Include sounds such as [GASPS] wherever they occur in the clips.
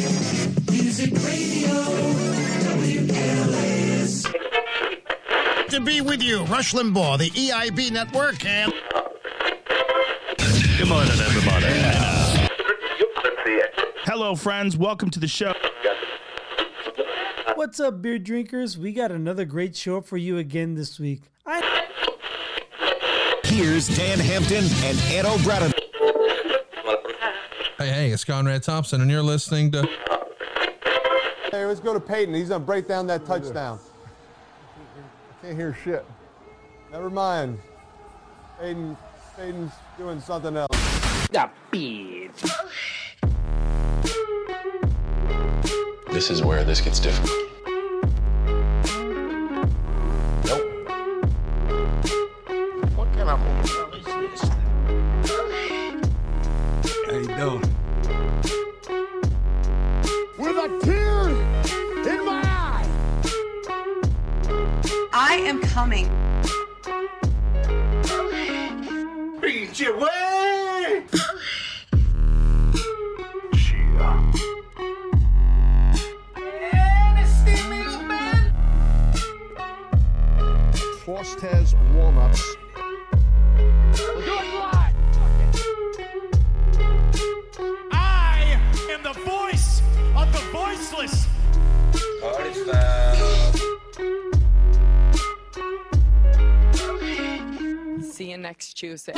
Music Radio, WLAS. To be with you, Rush Limbaugh, the EIB network, and Good morning, everybody. Hello, friends. Welcome to the show. What's up, beer drinkers? We got another great show for you again this week. I Here's Dan Hampton and Ed O'Brien. Hey, hey, it's Conrad Thompson, and you're listening to. Hey, let's go to Peyton. He's gonna break down that touchdown. I Can't hear shit. Never mind. Peyton, Peyton's doing something else. This is where this gets difficult. Coming. Beat your way. Frost has walnuts. I am the voice of the voiceless. See you uh, next Tuesday.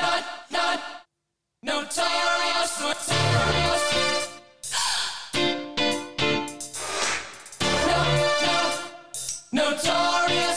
Notorious, notorious. [GASPS] No, no, notorious.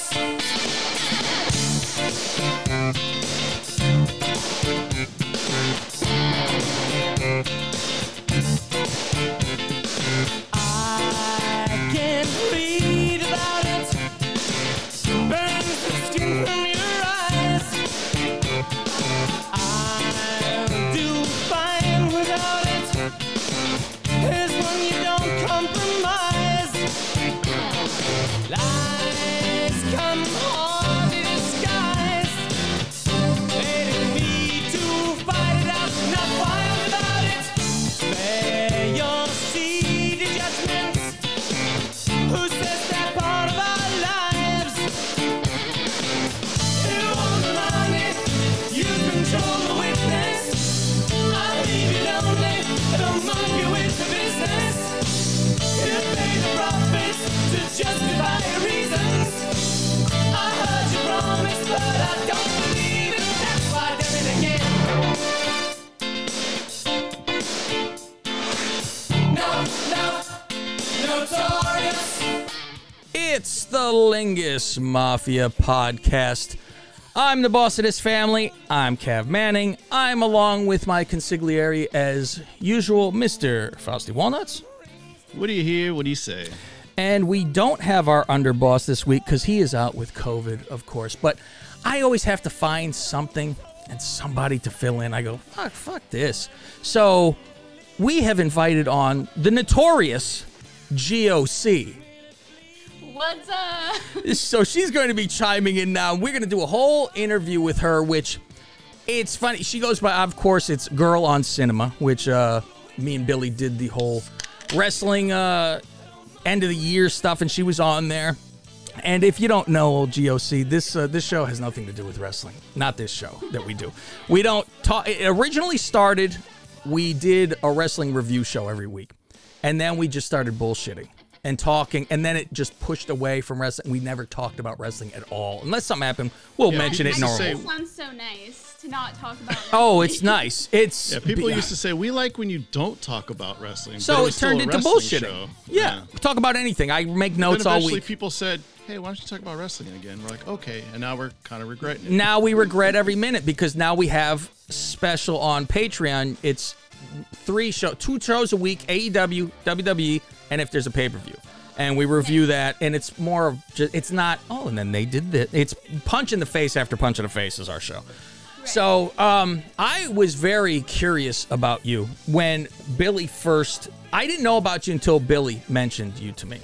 Lingus Mafia podcast. I'm the boss of this family. I'm Cav Manning. I'm along with my consigliere as usual, Mr. Frosty Walnuts. What do you hear? What do you say? And we don't have our underboss this week because he is out with COVID, of course. But I always have to find something and somebody to fill in. I go, fuck, fuck this. So we have invited on the notorious GOC. What's up? so she's going to be chiming in now. We're going to do a whole interview with her, which it's funny. She goes by, of course, it's Girl on Cinema, which uh, me and Billy did the whole wrestling uh, end of the year stuff, and she was on there. And if you don't know, old GOC, this uh, this show has nothing to do with wrestling. Not this show that we do. We don't talk. It originally started. We did a wrestling review show every week, and then we just started bullshitting and talking, and then it just pushed away from wrestling. We never talked about wrestling at all, unless something happened. We'll Yeah, mention it people normal. say- It sounds so nice to not talk about. [LAUGHS] Oh, it's nice. It's Yeah, people yeah. used to say we like when you don't talk about wrestling. So it, was still turned into wrestling bullshitting. show. Yeah. talk about anything. I make Then notes all eventually week. people said, "Hey, why don't you talk about wrestling again?" We're like, "Okay," and now we're kind of regretting it. Now we regret every minute because now we have special on Patreon. It's three show, two shows a week: AEW, WWE, and if there's a pay per view. And we review that, and it's more of just, it's not, oh, and then they did this. It's punch in the face after punch in the face is our show. So um, I was very curious about you when Billy first. I didn't know about you until Billy mentioned you to me,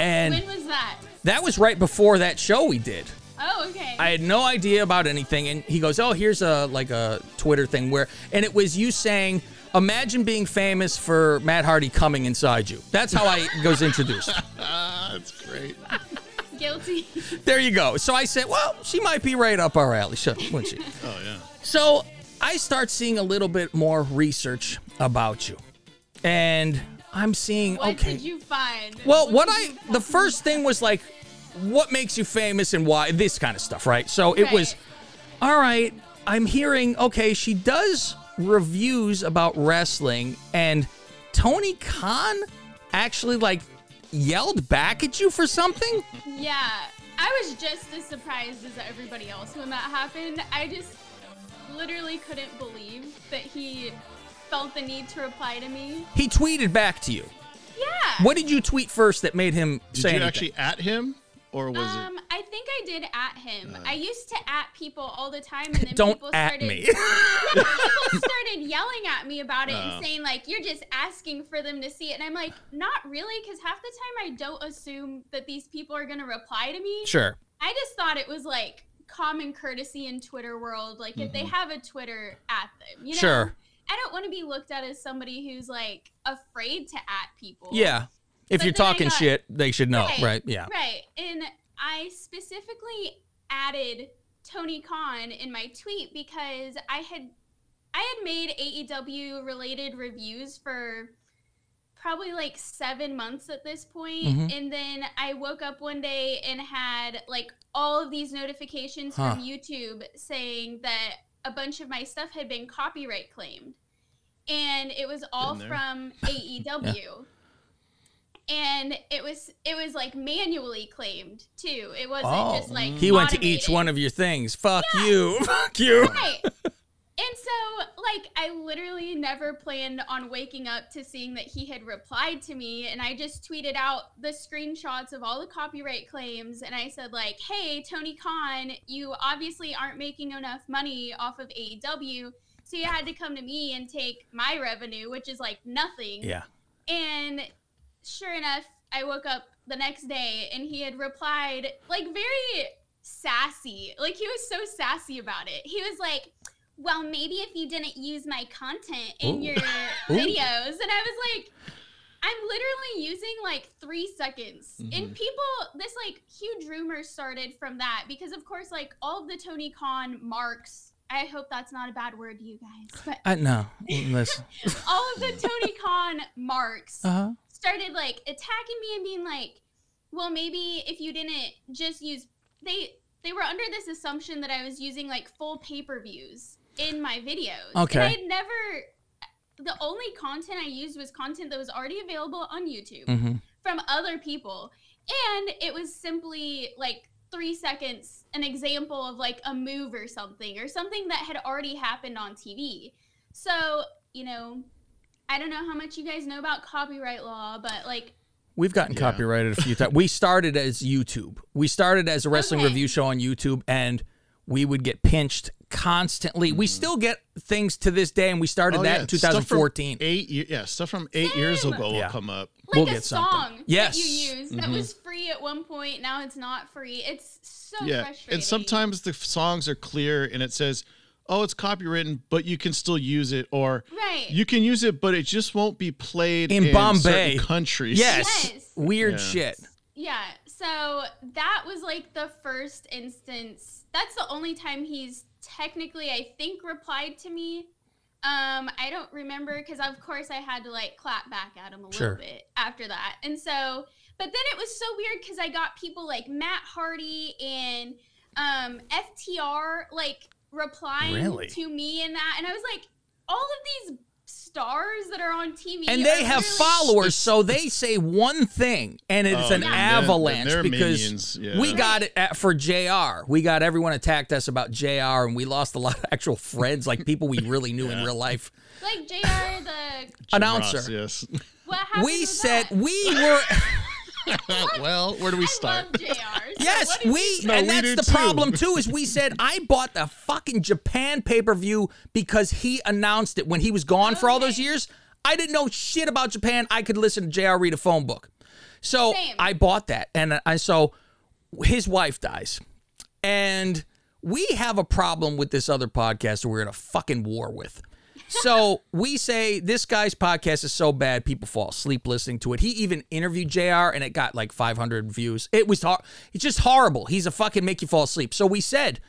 and when was that? that was right before that show we did. Oh, okay. I had no idea about anything, and he goes, "Oh, here's a like a Twitter thing where," and it was you saying, Imagine being famous for Matt Hardy coming inside you. That's how I [LAUGHS] was introduced. That's great. [LAUGHS] Guilty. There you go. So I said, well, she might be right up our alley, shouldn't wouldn't she? Oh yeah. So I start seeing a little bit more research about you. And I'm seeing, What okay. did you find? Well, what I the first thing was like, what makes you famous and why? This kind of stuff, right? So it was, all right. I'm hearing okay. She does reviews about wrestling, and Tony Khan actually like yelled back at you for something. Yeah, I was just as surprised as everybody else when that happened. I just literally couldn't believe that he felt the need to reply to me. He tweeted back to you. Yeah. What did you tweet first that made him Did say you anything? actually at him, or was Um, I think I did at him. I used to at people all the time, and [LAUGHS] then Uh. Don't people at started. me. [LAUGHS] Yeah, people [LAUGHS] started yelling at me about it Oh. and saying like, "You're just asking for them to see it," and I'm like, "Not really," because half the time I don't assume that these people are gonna reply to me. Sure. I just thought it was like common courtesy in Twitter world. Like if they Mhm. have a Twitter, at them. You know. Sure. I don't want to be looked at as somebody who's like afraid to at people. Yeah. If But you're talking got- shit, they should know, right? Yeah. Right. And I specifically added Tony Khan in my tweet because I had I had made AEW related reviews for probably like 7 months at this point Mhm. and then I woke up one day and had like all of these notifications Huh. from YouTube saying that a bunch of my stuff had been copyright claimed. And it was all from [LAUGHS] AEW and it was it was like manually claimed too. It wasn't Oh, just like he went to each one of your things. Fuck you. [LAUGHS] Fuck you. Right. And so, like, I literally never planned on waking up to seeing that he had replied to me, and I just tweeted out the screenshots of all the copyright claims, and I said, like, "Hey, Tony Khan, you obviously aren't making enough money off of AEW, so you had to come to me and take my revenue, which is like nothing." Yeah. And sure enough, I woke up the next day and he had replied like very sassy. Like he was so sassy about it. He was like, "Well, maybe if you didn't use my content in Ooh. your [LAUGHS] videos." And I was like, I'm literally using like 3 seconds. And Mm-hmm. Mhm. people this like huge rumor started from that because of course like all of the Tony Khan marks I hope that's not a bad word to you guys. But I no. Listen. [LAUGHS] all of the [LAUGHS] Tony Khan marks Uh-huh. Started like attacking me and being like, "Well, maybe if you didn't just use they they were under this assumption that I was using like full pay-per-views in my videos. Okay. And I'd never the only content I used was content that was already available on YouTube Mhm. from other people. And it was simply like three seconds, an example of like a move or something, or something that had already happened on TV. So, you know, I don't know how much you guys know about copyright law, but like, We've gotten copyrighted a few times. We started as YouTube. We started as a wrestling Okay. review show on YouTube, and we would get pinched constantly. We still get things to this day, and we started Oh, that yeah, in stuff 2014. Eight, ye- yeah, stuff from eight years ago will Yeah. come up. like We'll a get something. song Yes. that you use that Mhm. was free at one point, now it's not free. It's so yeah, frustrating. and sometimes the songs are clear and it says, "Oh, it's copywritten, but you can still use it," or Right. "You can use it, but it just won't be played In in, Bombay. countries." Yes. Yes. Weird Yeah. shit. Yeah, so that was like the first instance. That's the only time he's technically, I think, replied to me. Um, I don't remember because, of course, I had to like clap back at him a Sure. little bit after that. And so, but then it was so weird because I got people like Matt Hardy and um, FTR like replying Really? to me in that. And I was like, all of these stars that are on TV And they have really- followers, so they say one thing, and it's Oh, an yeah. And then- avalanche they're because yeah. we got it at, for JR We got everyone attacked us about JR and we lost a lot of actual friends, like people we really knew in real life. Like JR, the Announcer. Ross, yes. what happened We said that? we were. [LAUGHS] [LAUGHS] well, where do we start? Love JR. So [LAUGHS] Yes, what we, No, and we that's the too. problem too. Is we said I bought the fucking Japan pay per view because he announced it when he was gone for all those years. I didn't know shit about Japan. I could listen to JR read a phone book, so Same. I bought that, and I so his wife dies, and we have a problem with this other podcast that we're in a fucking war with. So we say this guy's podcast is so bad, people fall asleep listening to it. He even interviewed JR and it got like 500 views. It was hor- it's just horrible. He's a fucking make you fall asleep. So we said,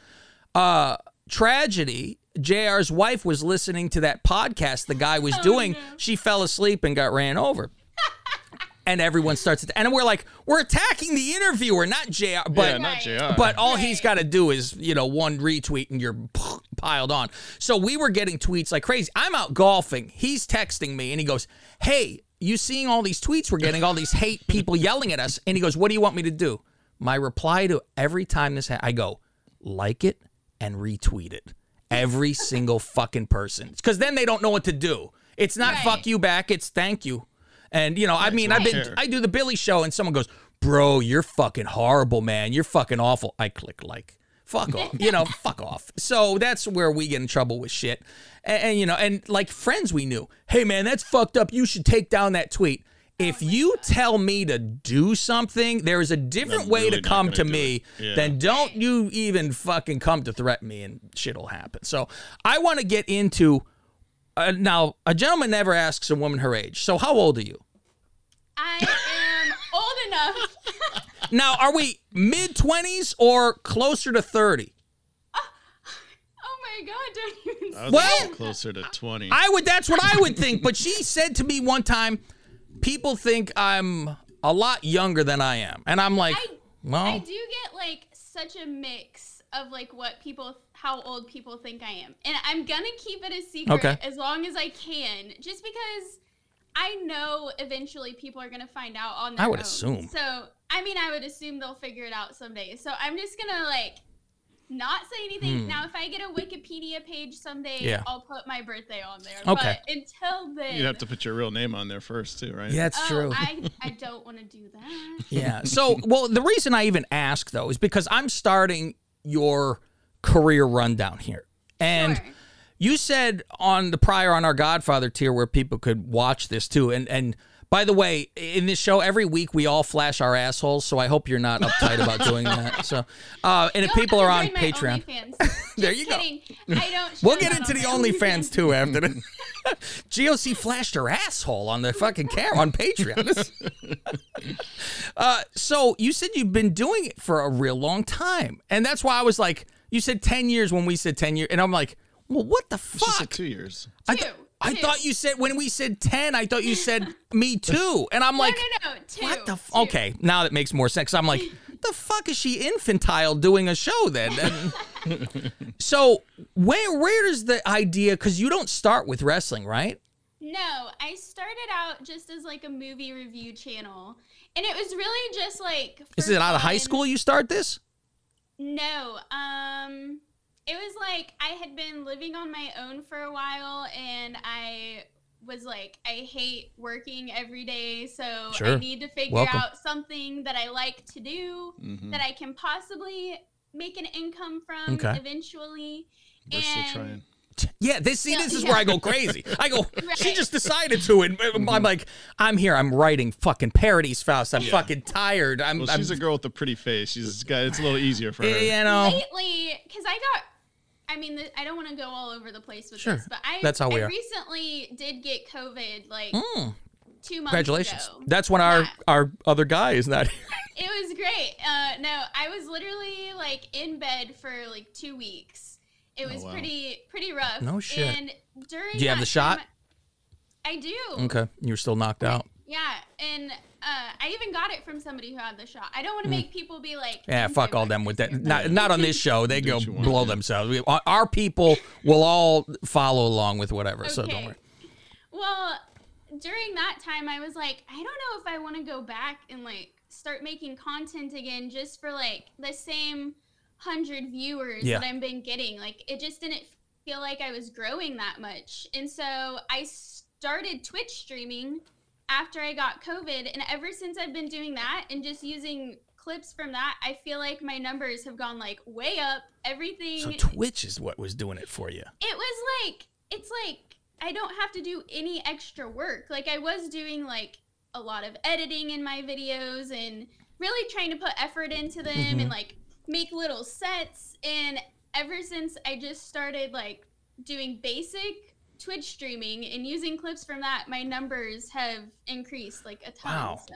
uh, tragedy. JR's wife was listening to that podcast the guy was doing. She fell asleep and got ran over. And everyone starts to, and we're like, we're attacking the interviewer, not JR. But Yeah, not JR. But all he's got to do is, you know, one retweet and you're [LAUGHS] piled on. So we were getting tweets like crazy. I'm out golfing. He's texting me and he goes, Hey, you seeing all these tweets we're getting, all these hate people yelling at us? And he goes, What do you want me to do? My reply to every time this, ha- I go, like it and retweet it. Every [LAUGHS] single fucking person. Because then they don't know what to do. It's not fuck you back, it's thank you. And, you know, I mean, I've been, I do the Billy show and someone goes, Bro, you're fucking horrible, man. You're fucking awful. I click like. Fuck off. You know, [LAUGHS] fuck off. So that's where we get in trouble with shit. And, and, you know, and like friends we knew, hey man, that's fucked up. You should take down that tweet. If you tell me to do something, there is a different I'm way really to come gonna me. Yeah. than don't you even fucking come to threaten me and shit'll happen. So I want to get into uh, now. A gentleman never asks a woman her age. So how old are you? I am old enough. Now, are we mid twenties or closer to thirty? Oh, oh my god, don't even I was Well- closer to 20. I would. That's what I would think. But she said to me one time, "People think I'm a lot younger than I am," and I'm like, I "Well, do get like such a mix of like what people how old people think I am. And I'm gonna keep it a secret Okay. as long as I can. Just because I know eventually people are gonna find out on their I would own. assume. So I mean I would assume they'll figure it out someday. So I'm just gonna like not say anything. Hmm. Now if I get a Wikipedia page someday, Yeah. I'll put my birthday on there. Okay. But until then You'd have to put your real name on there first, too, right? Yeah, that's oh, true. I, [LAUGHS] I don't want to do that. Yeah. So, well, the reason I even ask though is because I'm starting your career rundown here. And you said on the prior on our Godfather tier where people could watch this too. And and by the way, in this show every week we all flash our assholes, so I hope you're not uptight about doing that. [LAUGHS] So, uh, and if people are on Patreon, [LAUGHS] there you go. I don't. We'll get into the OnlyFans too after the [LAUGHS] GOC flashed her asshole on the fucking camera on Patreon. Uh, so you said you've been doing it for a real long time, and that's why I was like, you said ten years when we said ten years, and I'm like, well, what the fuck? She said two years. I, th- I thought you said when we said ten, I thought you said [LAUGHS] me too, and I'm like, no, no, no, two. what the? F- okay, now that makes more sense. I'm like, [LAUGHS] the fuck is she infantile doing a show then? [LAUGHS] So where where does the idea? Because you don't start with wrestling, right? No, I started out just as like a movie review channel, and it was really just like. Is for it out of high school you start this? No, um, it was like I had been living on my own for a while, and I was like, I hate working every day, so I need to figure Welcome. out something that I like to do Mhm. that I can possibly make an income from Okay. eventually. We're still trying. Yeah, this see, Yeah, this is yeah. [LAUGHS] where I go crazy. I go, [LAUGHS] she just decided to, and I'm like, I'm here, I'm writing fucking parodies, Faust. I'm Yeah. fucking tired. I'm, Well, I'm she's a girl with a pretty face. She's got, it's a little easier for her. you know. lately because i got i mean th- i don't want to go all over the place with Sure. this but i That's how we I are. recently did get covid like Mm. two months Congratulations. ago. That's when our our other guy is not here. [LAUGHS] it was great uh no i was literally like in bed for like two weeks it Oh, was wow. pretty pretty rough No shit. and during Do you have the shot? time- i do Okay, you're still knocked out. Yeah and uh, I even got it from somebody who had the shot. I don't want to Mm. make people be like, Yeah, fuck all them with that. Not, not on this [LAUGHS] show. They go what you want, blow yeah. themselves. We, our- our people will all follow along with whatever. So don't worry. Well, during that time, I was like, I don't know if I want to go back and like start making content again just for like the same hundred viewers Yeah. that I've been getting. Like, it just didn't feel like I was growing that much. And so I started Twitch streaming after I got COVID. And ever since I've been doing that and just using clips from that, I feel like my numbers have gone like way up. Everything. So Twitch is what was doing it for you. it was like it's like I don't have to do any extra work. Like I was doing like a lot of editing in my videos and really trying to put effort into them Mhm. and like make little sets and ever since I just started like doing basic Twitch streaming and using clips from that, my numbers have increased like a ton. Wow. So.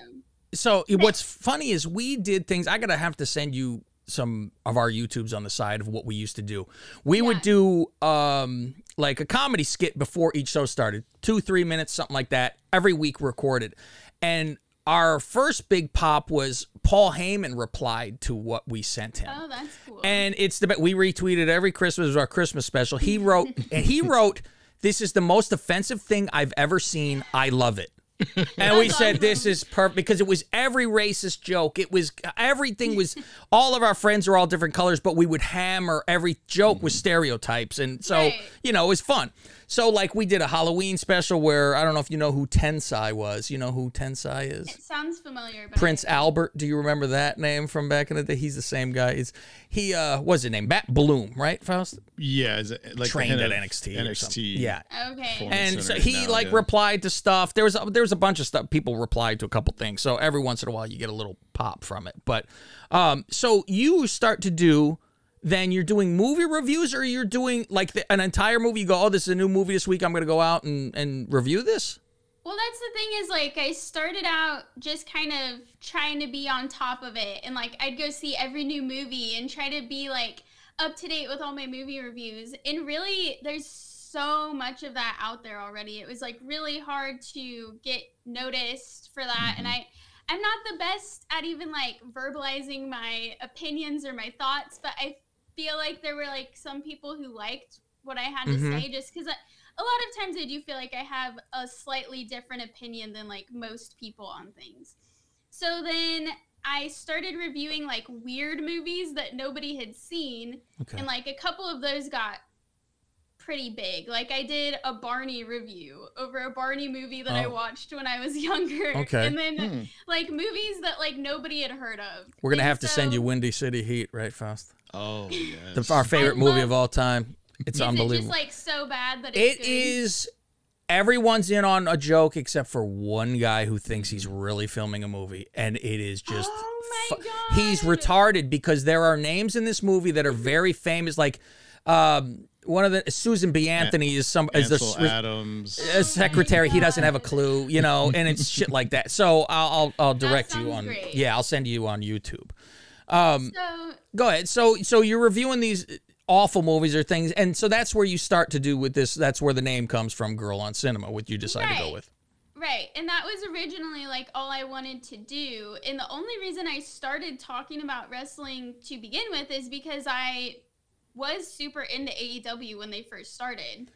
So what's funny is we did things. I gotta have to send you some of our YouTubes on the side of what we used to do. We would do um like a comedy skit before each show started, two three minutes, something like that, every week recorded, and our first big pop was Paul Heyman replied to what we sent him. Oh, that's cool. And it's the we retweeted every Christmas was our Christmas special. He wrote [LAUGHS] and he wrote, "This is the most offensive thing I've ever seen. I love it." [LAUGHS] and we said this is perfect because it was every racist joke. It was everything was all of our friends are all different colors, but we would hammer every joke with stereotypes, and so Right. you know it was fun. So like we did a Halloween special where I don't know if you know who Tensai was. You know who Tensai is? It sounds familiar, but Prince Albert. Do you remember that name from back in the day? He's the same guy. He's he uh what's his name? Matt Bloom, right, Faust? Yeah, is it like Trained at of NXT. or NXT. something. Yeah. Okay. And so he now, like yeah. replied to stuff. There was a, there was a bunch of stuff. People replied to a couple things. So every once in a while you get a little pop from it. But um, so you start to do. Then you're doing movie reviews, or you're doing like the, an entire movie. You go, oh, this is a new movie this week. I'm going to go out and and review this. Well, that's the thing is like I started out just kind of trying to be on top of it, and like I'd go see every new movie and try to be like up to date with all my movie reviews. And really, there's so much of that out there already. It was like really hard to get noticed for that, and mm-hmm. I. I'm not the best at even like verbalizing my opinions or my thoughts, but I feel like there were like some people who liked what I had to Mhm. say just because a lot of times I do feel like I have a slightly different opinion than like most people on things. So then I started reviewing like weird movies that nobody had seen, Okay. and like a couple of those got pretty big. Like I did a Barney review over a Barney movie that I Oh. watched when I was [LAUGHS] younger. Okay. And then Hmm. like movies that like nobody had heard of. We're gonna And have to send you Windy City Heat, right, Faust? Oh [LAUGHS] yeah. The, our favorite I movie of all time. It's Is it unbelievable. just like so bad that It it's good? is. Everyone's in on a joke except for one guy who thinks he's really filming a movie, and it is just. Oh my fu- God. He's retarded because there are names in this movie that are very famous, like um, one of the Susan B. Anthony is some is the Adams. a secretary. He doesn't have a clue, you know, and it's shit like that. So I'll I'll, I'll direct you on. great. Yeah, I'll send you on YouTube. Um, So Go ahead. So so you're reviewing these awful movies or things, and so that's where you start to do with this. That's where the name comes from, Girl on Cinema, what you decide to go with. Right. And that was originally like all I wanted to do. And the only reason I started talking about wrestling to begin with is because I was super into AEW when they first started.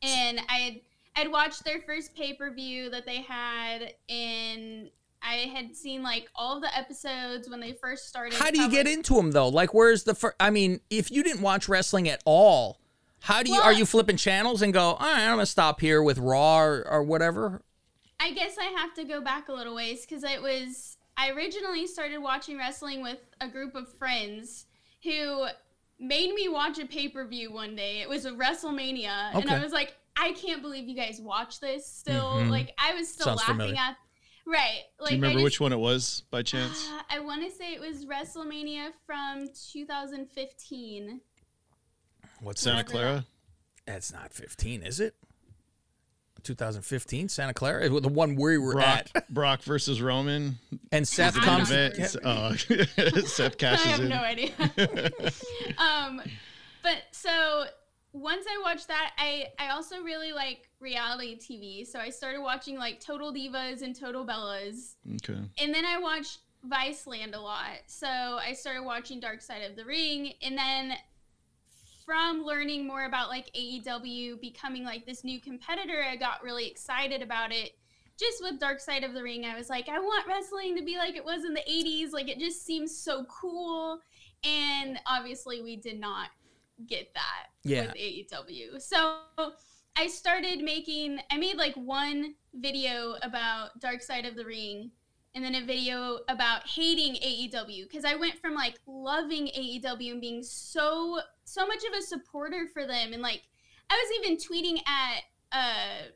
And I had I'd watched their first pay-per-view that they had and I had seen like all of the episodes when they first started. How do you get into them though? Like, where's the first? I mean, if you didn't watch wrestling at all, how do you? are you flipping channels and go? All right, I'm gonna stop here with Raw or, or whatever. I guess I have to go back a little ways because it was I originally started watching wrestling with a group of friends who made me watch a pay per view one day. It was a WrestleMania, and I was like, I can't believe you guys watch this still. Mhm. Like I was still Sounds laughing familiar. at. Right. Like Do you remember just, which one it was by chance? Uh, [SIGHS] I want to say it was WrestleMania from 2015. What's Santa that? Clara. That's not 15, is it? 2015, Santa Clara, the one where we were Brock, at. Brock versus Roman. And Seth Main comes- event. Oh, [LAUGHS] Seth I have in. no idea. [LAUGHS] [LAUGHS] um, but so once I watched that, I I also really like reality TV. So I started watching like Total Divas and Total Bellas, Okay. and then I watched Viceland a lot. So I started watching Dark Side of the Ring, and then from learning more about like AEW becoming like this new competitor, I got really excited about it. Just with Dark Side of the Ring, I was like, I want wrestling to be like it was in the 80s. Like it just seems so cool. And obviously, we did not get that Yeah. with AEW. So I started making, I made like one video about Dark Side of the Ring and then a video about hating AEW because I went from like loving AEW and being so so much of a supporter for them and like I was even tweeting at uh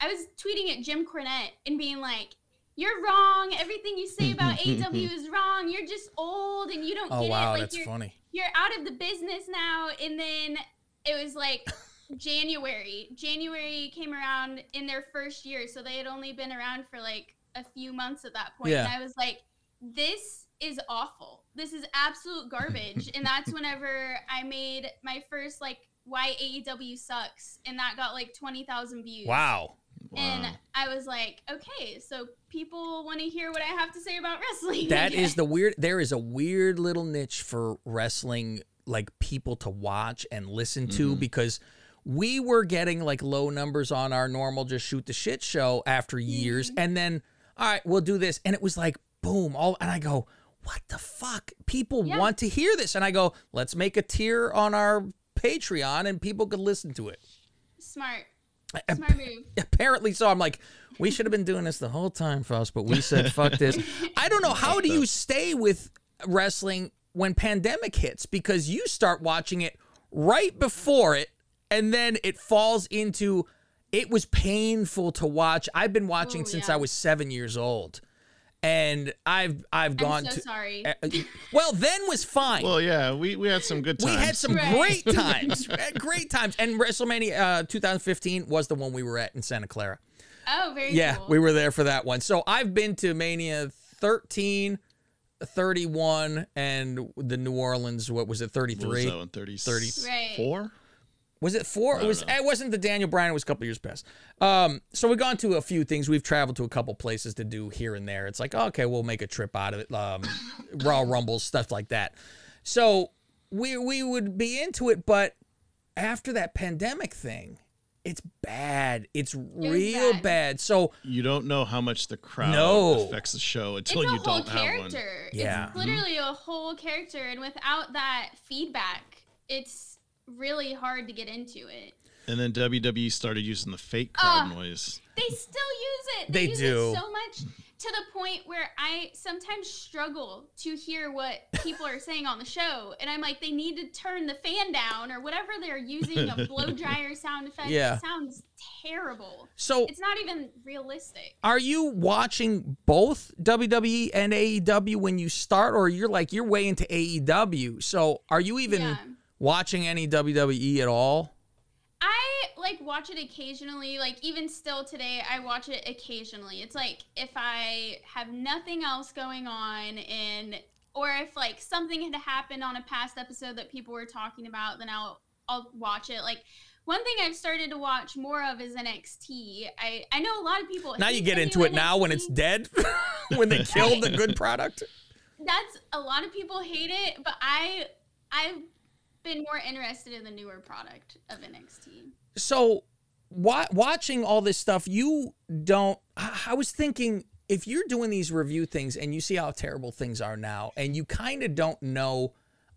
I was tweeting at Jim Cornette and being like you're wrong. Everything you say about [LAUGHS] AEW is wrong. You're just old and you don't Oh, get wow, it. Like that's you're, funny. You're out of the business now. And then it was like [LAUGHS] January. January came around in their first year, so they had only been around for like a few months at that point. Yeah. And I was like, this is awful. This is absolute garbage. and that's [LAUGHS] whenever I made my first like why AEW sucks, and that got like twenty thousand views. Wow. And I was like, okay, so people want to hear what I have to say about wrestling. That is the [LAUGHS] weird. There is a weird little niche for wrestling, like people to watch and listen to, mm-hmm. because we were getting like low numbers on our normal just shoot the shit show after years, mm-hmm. and then all right, we'll do this, and it was like boom, all, and I go, what the fuck? People Yeah. want to hear this, and I go, let's make a tier on our Patreon, and people could listen to it. smart. Smart move. apparently so. I'm like, we should have been doing this the whole time, Faust, but we said fuck this. I don't know. How do you stay with wrestling when pandemic hits? Because you start watching it right before it, and then it falls into it was painful to watch. I've been watching Oh, since yeah. I was seven years old. And I've I've gone so to sorry. Uh, well, then was fine. Well, yeah, we, we had some good times. We had some Right. great [LAUGHS] times, great times, and WrestleMania uh, 2015 was the one we were at in Santa Clara. Oh, very Yeah, cool. we were there for that one. So I've been to Mania 13, 31, and the New Orleans. What was it? What was 33. that one? 30, 34? Was it four? It was. It wasn't the Daniel Bryan. It was a couple years past. Um, so we've gone to a few things. We've traveled to a couple places to do here and there. It's like okay, we'll make a trip out of it. Um, [LAUGHS] Raw Rumbles, stuff like that. So we we would be into it, but after that pandemic thing, it's bad. It's real bad. So You don't know how much the crowd No. affects the show It's until a you whole don't have one. Yeah. It's literally a whole character, and without that feedback, it's really hard to get into it. And then WWE started using the fake crowd Ah. noise. They still use it. They use do. it so much to the point where I sometimes struggle to hear what people are saying on the show, and I'm like, they need to turn the fan down or whatever they're using a blow [LAUGHS] dryer sound effect. Yeah. It sounds terrible. So- it's not even realistic. Are you watching both WWE and AEW when you start, or you're like you're way into AEW? So are you even Yeah. Watching any WWE at all? I like watch it occasionally. Like even still today, I watch it occasionally. It's like if I have nothing else going on and or if like something had happened on a past episode that people were talking about, then I'll I'll watch it. Like one thing I've started to watch more of is NXT. I I know a lot of people Now you get into it now when it's dead, [LAUGHS] when they killed the good [LAUGHS] product. That's a lot of people hate it, but I I've been more interested in the newer product of NXT. So, wa- watching all this stuff, you don't. I I was thinking if you're doing these review things and you see how terrible things are now, and you kind of don't know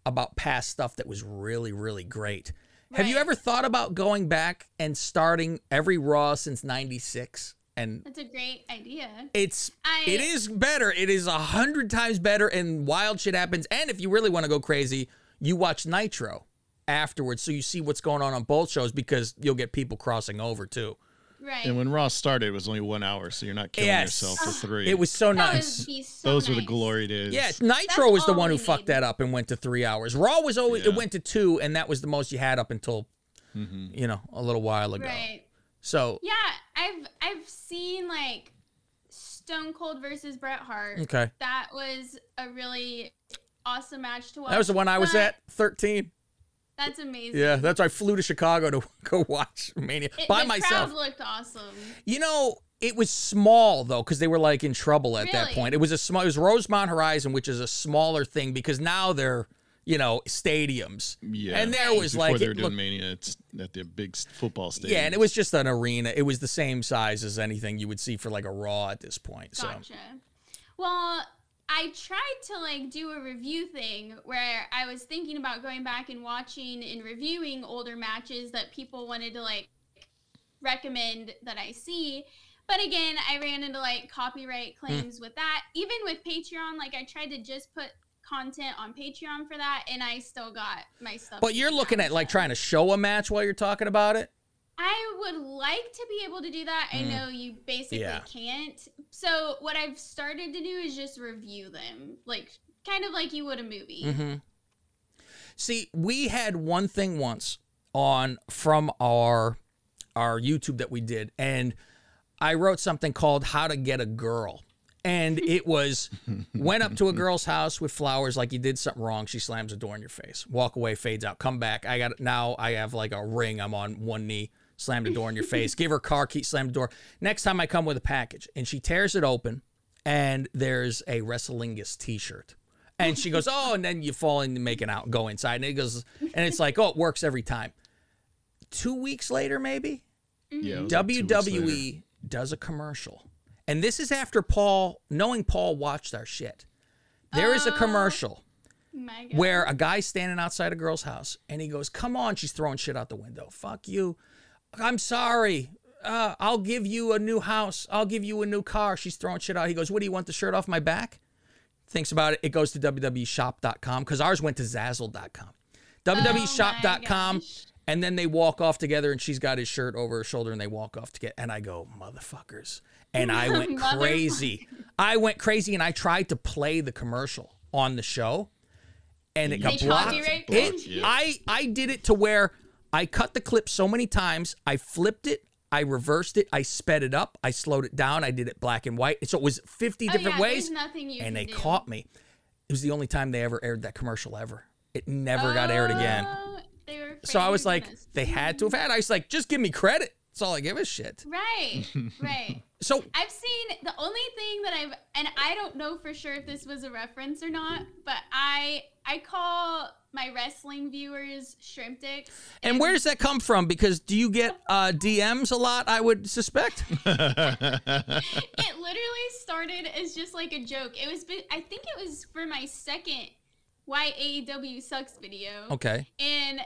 about past stuff that was really, really great. Have you ever thought about going back and starting every Raw since '96? And That's a great idea. it's I- it is better. It is a hundred times better, and wild shit happens. And if you really want to go crazy, you watch Nitro afterwards, so you see what's going on on both shows because you'll get people crossing over too. Right. And when Raw started, it was only one hour, so you're not killing Yes. yourself for ah. three. It was so That nice. would be so Those were the glory days. Yeah, Nitro was the one who fucked that up and went to three hours. Raw was always it went to two, and that was the most you had up until mm-hmm. you know a little while ago. Right. So Yeah, I've I've seen like Stone Cold versus Bret Hart. Okay. That was a really awesome match to watch. that was the one I was at, thirteen. That's amazing. Yeah, that's why I flew to Chicago to [LAUGHS] go watch Mania It- by the myself. crowd looked awesome. You know, it was small though because they were like in trouble at that point. It was a small. It was Rosemont Horizon, which is a smaller thing because now they're you know stadiums. Yeah. and there was Before like they it were doing looked- Mania, it's at the big football stadium. yeah, and it was just an arena. It was the same size as anything you would see for like a Raw at this point. So Well, I tried to like do a review thing where I was thinking about going back and watching and reviewing older matches that people wanted to like recommend that I see. But again, I ran into like copyright Hmm. claims with that. Even with Patreon, like I tried to just put content on Patreon for that and I still got my stuff. But you're looking at like trying to show a match while you're talking about it. I would like to be able to do that. I know you basically Mm. Yeah. can't. So what I've started to do is just review them, like kind of like you would a movie. Mm-hmm. See, we had one thing once. on from our our YouTube that we did, and I wrote something called "How to Get a Girl." And [LAUGHS] it was went up to a girl's house with flowers like you did something wrong. She slams the door in your face. Walk away, fades out. Come back. I got now. I have like a ring. I'm on one knee. Slam the door in your face. Give her car key. Slam the door. Next time I come with a package, and she tears it open, and there's a Wrestlingus T-shirt. And she goes, oh, and then you fall into making out, go inside, and it goes, and it's like, oh, it works every time. Two weeks later, maybe mm-hmm. Yeah. it was like later. WWE does a commercial. And this is after Paul, knowing Paul watched our shit. There is a uh, commercial where a guy's standing outside a girl's house and he goes, Come on, she's throwing shit out the window. Fuck you. I'm sorry. Uh, I'll give you a new house. I'll give you a new car. She's throwing shit out. He goes, What do you want the shirt off my back? Thinks about it. It goes to WWEshop.com because ours went to Zazzle.com. WWEshop.com. and then they walk off together and she's got his shirt over her shoulder and they walk off together. And I go, motherfuckers. And I [LAUGHS] went crazy. I went crazy and I tried to play the commercial on the show and it got They blocked. copyright It, claimed? I, I did it to where I cut the clip so many times, I flipped it, I reversed it, I sped it up, I slowed it down, I did it black and white. So it was 50 Oh, different yeah, ways. there's nothing you and they do. caught me. It was the only time they ever aired that commercial ever. It never got aired again. Oh, they were So I was like, gonna- they had to have had. I was like, just give me credit. That's all I give a shit. Right, [LAUGHS] right. So I've seen the only thing that I've, and I don't know for sure if this was a reference or not, but I I call my wrestling viewers shrimp dicks. And where does that come from? Because do you get uh, DMs a lot? I would suspect. [LAUGHS] it literally started as just like a joke. It was, I think it was for my second why AEW sucks video. Okay. And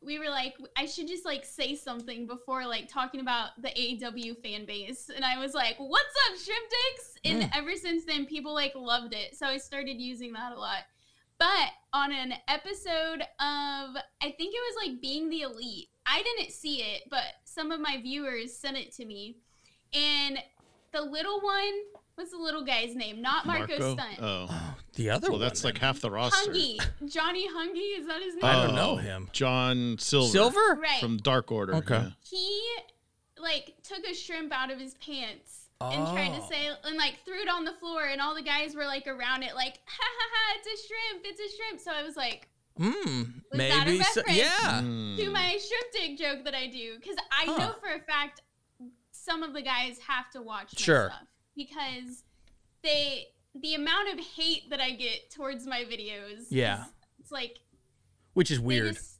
we were like, I should just like say something before like talking about the AEW fan base. And I was like, what's up, shrimp dicks? And Mm. ever since then, people like loved it. So I started using that a lot. But on an episode of, I think it was like Being the Elite, I didn't see it, but some of my viewers sent it to me. And the little one, what's the little guy's name? Not Marko, Stunt. Oh. oh. The other well, that's like half the roster. Hungy. Johnny Hungy, is that his name? I don't know Oh, him. John Silver. Silver? Right. From Dark Order. Okay. yeah. he like took a shrimp out of his pants and tried to Oh. say and like threw it on the floor and all the guys were like around it like ha ha ha it's a shrimp it's a shrimp so i was like Hmm. was that a Maybe. So, reference yeah. to my shrimp dick joke that i do because i know for a fact some of the guys have to watch my Sure. stuff because they the amount of hate that i get towards my videos Yeah. is- it's like Which is they weird. just-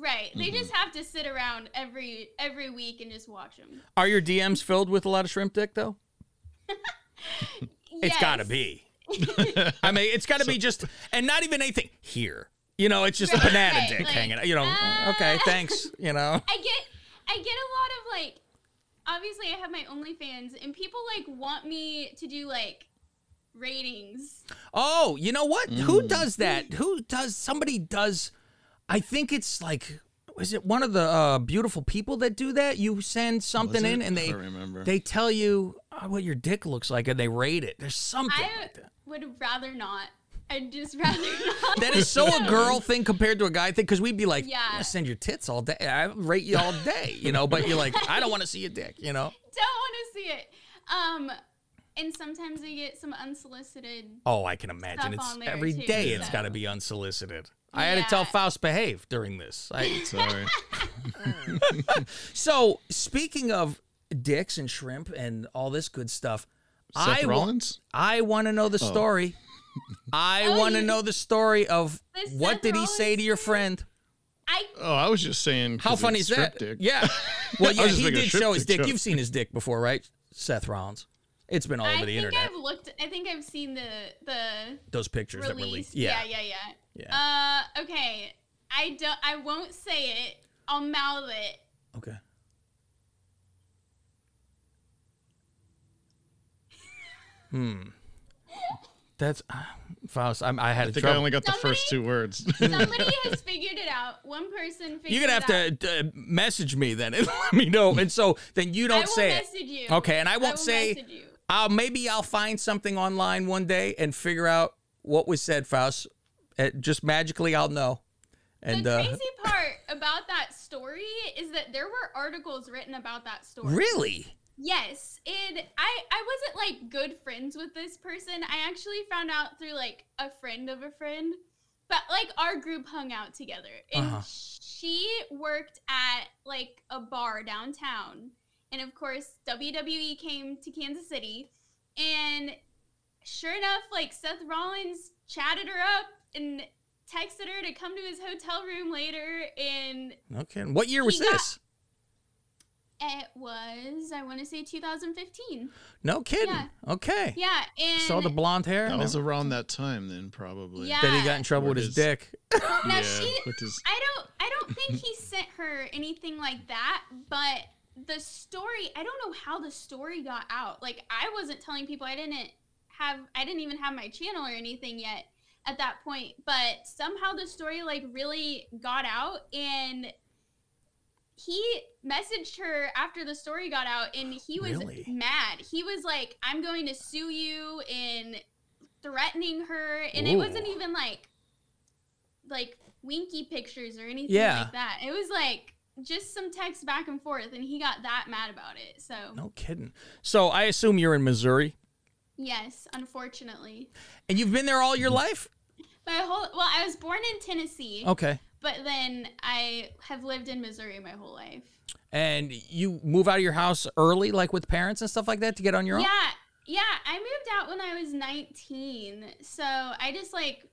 right they Mhm. just have to sit around every every week and just watch them Are your DMs filled with a lot of shrimp dick though? [LAUGHS] It's got to be. [LAUGHS] I mean, it's got to be just, and not even anything here. You know, it's just a banana Right, dick like, hanging out. You know, okay, thanks. You know. [LAUGHS] I get I get a lot of like obviously I have my OnlyFans and people like want me to do like ratings. Oh, you know what? Who does that? Who does? Somebody does. I think it's like. Is it one of the uh, beautiful people that do that? You send something in and they they tell you uh, what your dick looks like and they rate it. There's something. I would rather not. I'd just rather [LAUGHS] not. That is so a girl thing compared to a guy thing because we'd be like, Yeah. "I send your tits all day. I rate you all day, you know." But you're like, "I don't want to see your dick," you know. [LAUGHS] Don't want to see it. Um and sometimes I get some unsolicited Oh, I can imagine. Stuff It's on there, every too, day. It's so. got to be unsolicited. I had to tell Faust behave during this. I, [LAUGHS] Sorry. [LAUGHS] so speaking of dicks and shrimp and all this good stuff, Seth I wa- Rollins? I want to know the Oh. story. [LAUGHS] I Oh, want to know the story of The what Seth did he say to your friend? I Oh, I was just saying. How funny is that? dick. Yeah. Well, yeah, he did show his dick. joke. You've seen his dick before, right? Seth Rollins. It's been all I over the internet. I think I've looked I think I've seen the the Those pictures that were leaked. Yeah. yeah, yeah, yeah. Yeah. Uh okay. I don't I won't say it. I'll mouth it. Okay. Hmm. That's uh, Faust. I'm, I had I a think I only got the first two words. Somebody [LAUGHS] has figured it out. One person figured You're gonna have out. to uh, message me then and [LAUGHS] let me know. And so then you don't will say message it. you. Okay, and I I won't will say. I'll maybe I'll find something online one day and figure out what was said, Faust. Uh, just magically, I'll know. And the uh, crazy [LAUGHS] part about that story is that there were articles written about that story. Really? Yes, and I I wasn't like good friends with this person. I actually found out through like a friend of a friend, but like our group hung out together, and Uh-huh. she worked at like a bar downtown, and of course WWE came to Kansas City, and sure enough, like Seth Rollins chatted her up and texted her to come to his hotel room later, and okay. What year was He got- this? it was I want to say 2015. No kidding. Yeah. Okay. Yeah, and Saw the blonde hair. That was around that time then, probably. Yeah. That he got in trouble Or with his his- dick. [LAUGHS] now yeah, she with his I don't I don't think he sent her anything like that, but the story I don't know how the story got out. Like I wasn't telling people I didn't have I didn't even have my channel or anything yet at that point, but somehow the story like really got out and he messaged her after the story got out and he was Really? mad. He was like, I'm going to sue you and threatening her. And it wasn't even like like winky pictures or anything Yeah. like that. It was like just some text back and forth and he got that mad about it. So No kidding. So I assume you're in Missouri, yes, unfortunately. and you've been there all your life. My whole well, I was born in Tennessee. Okay. But then I have lived in Missouri my whole life. And you move out of your house early, like with parents and stuff like that, to get on your own. Yeah, yeah. I moved out when I was 19, so I just like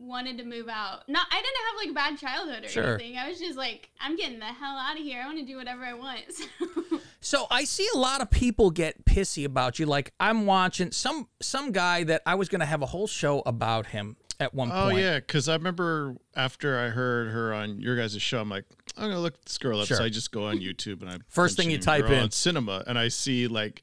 wanted to move out. Not, I didn't have like a bad childhood or Sure. anything. I was just like, I'm getting the hell out of here. I want to do whatever I want. [LAUGHS] So, So I see a lot of people get pissy about you. Like I'm watching some some guy that I was gonna have a whole show about him at one Oh point. Oh yeah, because I remember after I heard her on your guys' show, I'm like, I'm gonna look this girl up. Sure. So I just go on YouTube and I First thing you type in. cinema, and I see like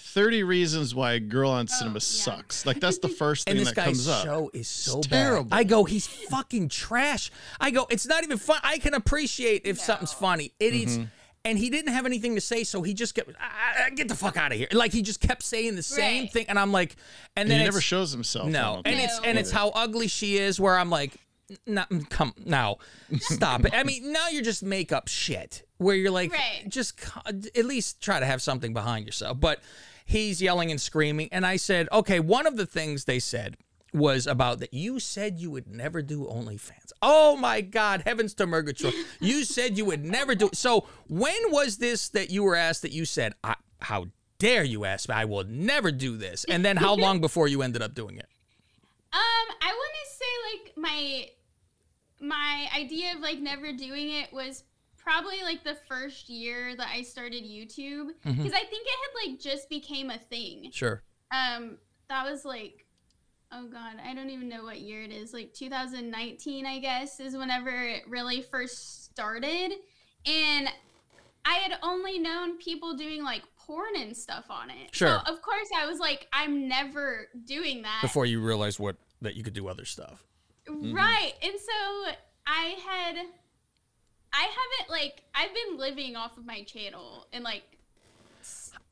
30 reasons why girl on cinema sucks. Like that's the [LAUGHS] first thing And this that comes guy's up. show is so It's bad. terrible. I go, he's fucking trash. I go, it's not even fun. I can appreciate if something's funny. It is, Mm-hmm. and he didn't have anything to say, so he just kept, "Ah, ah, get the fuck out of here. Like he just kept saying the same Right. thing, and I'm like, and And then he never shows himself. No, and think. it's and it's how ugly she is. Where I'm like, no, come now, stop it. I mean, now you're just make up shit. Where you're like, Right. just at least try to have something behind yourself. But he's yelling and screaming, and I said, okay. One of the things they said was about that you said you would never do OnlyFans. Oh my God, heavens to Murgatroyd! you [LAUGHS] said you would never do it. So when was this that you were asked that you said, I, how dare you ask me? I will never do this. And then how long [LAUGHS] before you ended up doing it? um, I want to say like my my idea of like never doing it was probably like the first year that I started YouTube because Mhm. I think it had like just became a thing. Sure. Um, that was like, oh god, I don't even know what year it is. Like 2019, I guess, is whenever it really first started, and I had only known people doing like porn and stuff on it. Sure. So of course I was like, I'm never doing that. before you realized what that you could do other stuff. Right. And so I had I haven't like I've been living off of my channel and like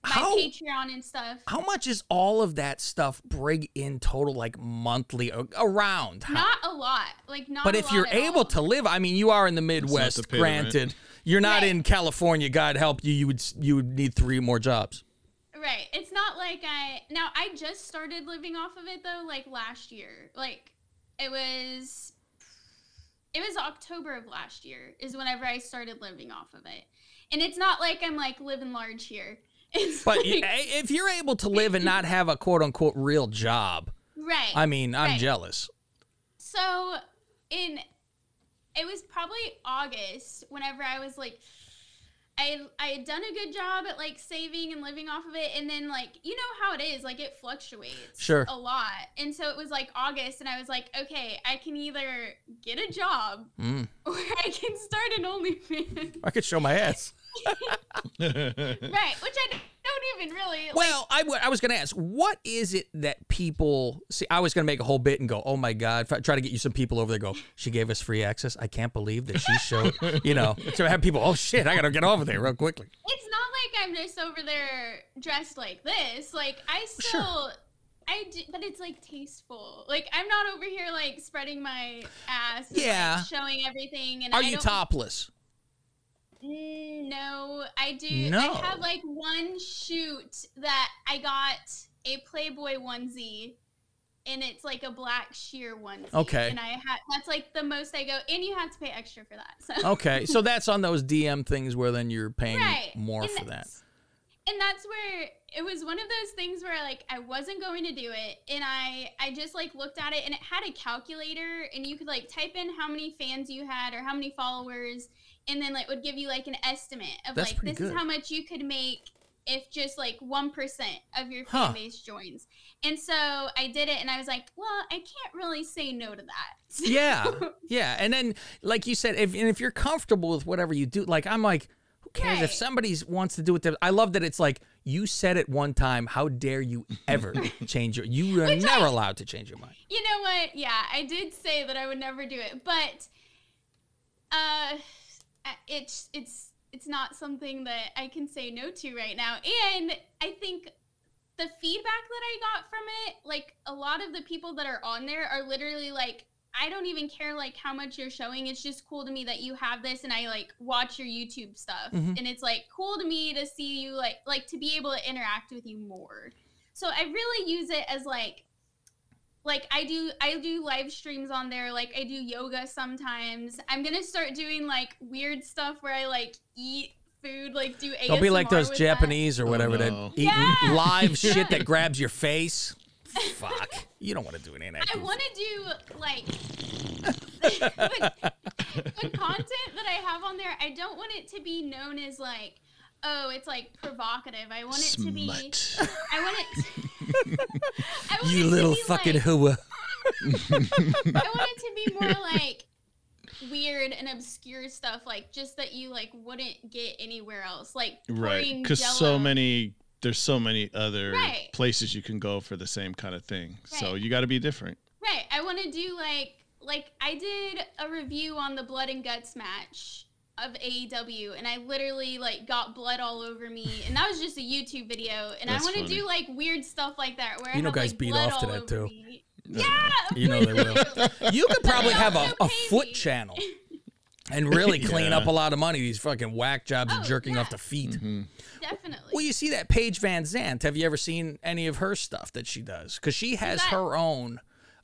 my How- Patreon and stuff. How much is all of that stuff bring in total, like monthly around? How- Not a lot. Like not a lot. but a if lot you're at able all. to live, I mean, you are in the Midwest. pay the rent. Granted, you're not Right. in California. God help you. You would you would need three more jobs. Right. It's not like I now I just started living off of it though, like last year. Like it was it was October of last year is whenever I started living off of it. And it's not like I'm like living large here. [LAUGHS] It's But like, y- if you're able to live and not have a quote unquote real job, right. I mean, I'm right. jealous. So in it was probably August whenever I was like I I had done a good job at like saving and living off of it and then like you know how it is like it fluctuates Sure. a lot and so it was like August and I was like okay I can either get a job Mm. [LAUGHS] or I can start an OnlyFans I could show my ass. [LAUGHS] right which I don't even really like, Well, I wa- was going to ask, what is it that people see? I was going to make a whole bit and go, oh my God, f- try to get you some people over there. Go, she gave us free access. I can't believe that she showed, you know, [LAUGHS] to have people, oh shit, I got to get over there real quickly. it's not like I'm just over there dressed like this. Like I Sure. still I do, but it's like tasteful. Like I'm not over here like spreading my ass and, like, Yeah. showing everything and Are I you don't- topless? No, I do. No. I have like one shoot that I got a Playboy onesie, and it's like a black sheer onesie. Okay. And I had that's like the most I go, and you have to pay extra for that. So Okay, [LAUGHS] so that's on those DM things where then you're paying Right. more And for that. and that's where it was one of those things where like I wasn't going to do it and I I just like looked at it and it had a calculator and you could like type in how many fans you had or how many followers and then like would give you like an estimate of That's like this is how much you could make if just like 1% of your Huh. fan base joins. And so I did it and I was like, well, I can't really say no to that. [LAUGHS] yeah, yeah, and then like you said, if and if you're comfortable with whatever you do, like I'm like, who cares if somebody wants to do it? I love that it's like you said it one time. How dare you ever [LAUGHS] change your? You are Which never I- allowed to change your mind. You know what? Yeah, I did say that I would never do it, but uh it's it's it's not something that I can say no to right now. And I think the feedback that I got from it, like a lot of the people that are on there are literally like I don't even care like how much you're showing. It's just cool to me that you have this and I like watch your YouTube stuff. Mhm. And it's like cool to me to see you like like to be able to interact with you more. So I really use it as like like I do I do live streams on there like I do yoga sometimes. I'm going to start doing like weird stuff where I like eat food like do ASMR Don't be like those with Japanese or whatever Oh, no. that eat Yeah. live [LAUGHS] shit that grabs your face. Fuck, you don't want to do any of that. that. I want to do like [LAUGHS] the, the content that I have on there. I don't want it to be known as like oh, it's like provocative. I want it to be I want it I want it You little fucking like, hooah. I want it to be more like weird and obscure stuff, like just that you like wouldn't get anywhere else. Like Right. Because so many, there's so many other Right. places you can go for the same kind of thing. So you got to be different. Right. I want to do like like I did a review on the blood and guts match of AEW, and I literally like got blood all over me, and that was just a YouTube video. And That's I want to do like weird stuff like that, where I You know have, guys like, beat blood off to all that, over too. me. Yeah, You know they will. You could probably have a, a foot Maybe. channel [LAUGHS] and really [LAUGHS] clean Yeah. up a lot of money. These fucking whack jobs of Oh, jerking yeah. off the feet. Mm-hmm. definitely. Well, you see that Paige Van Zant. Have you ever seen any of her stuff that she does? Because she has that- her own.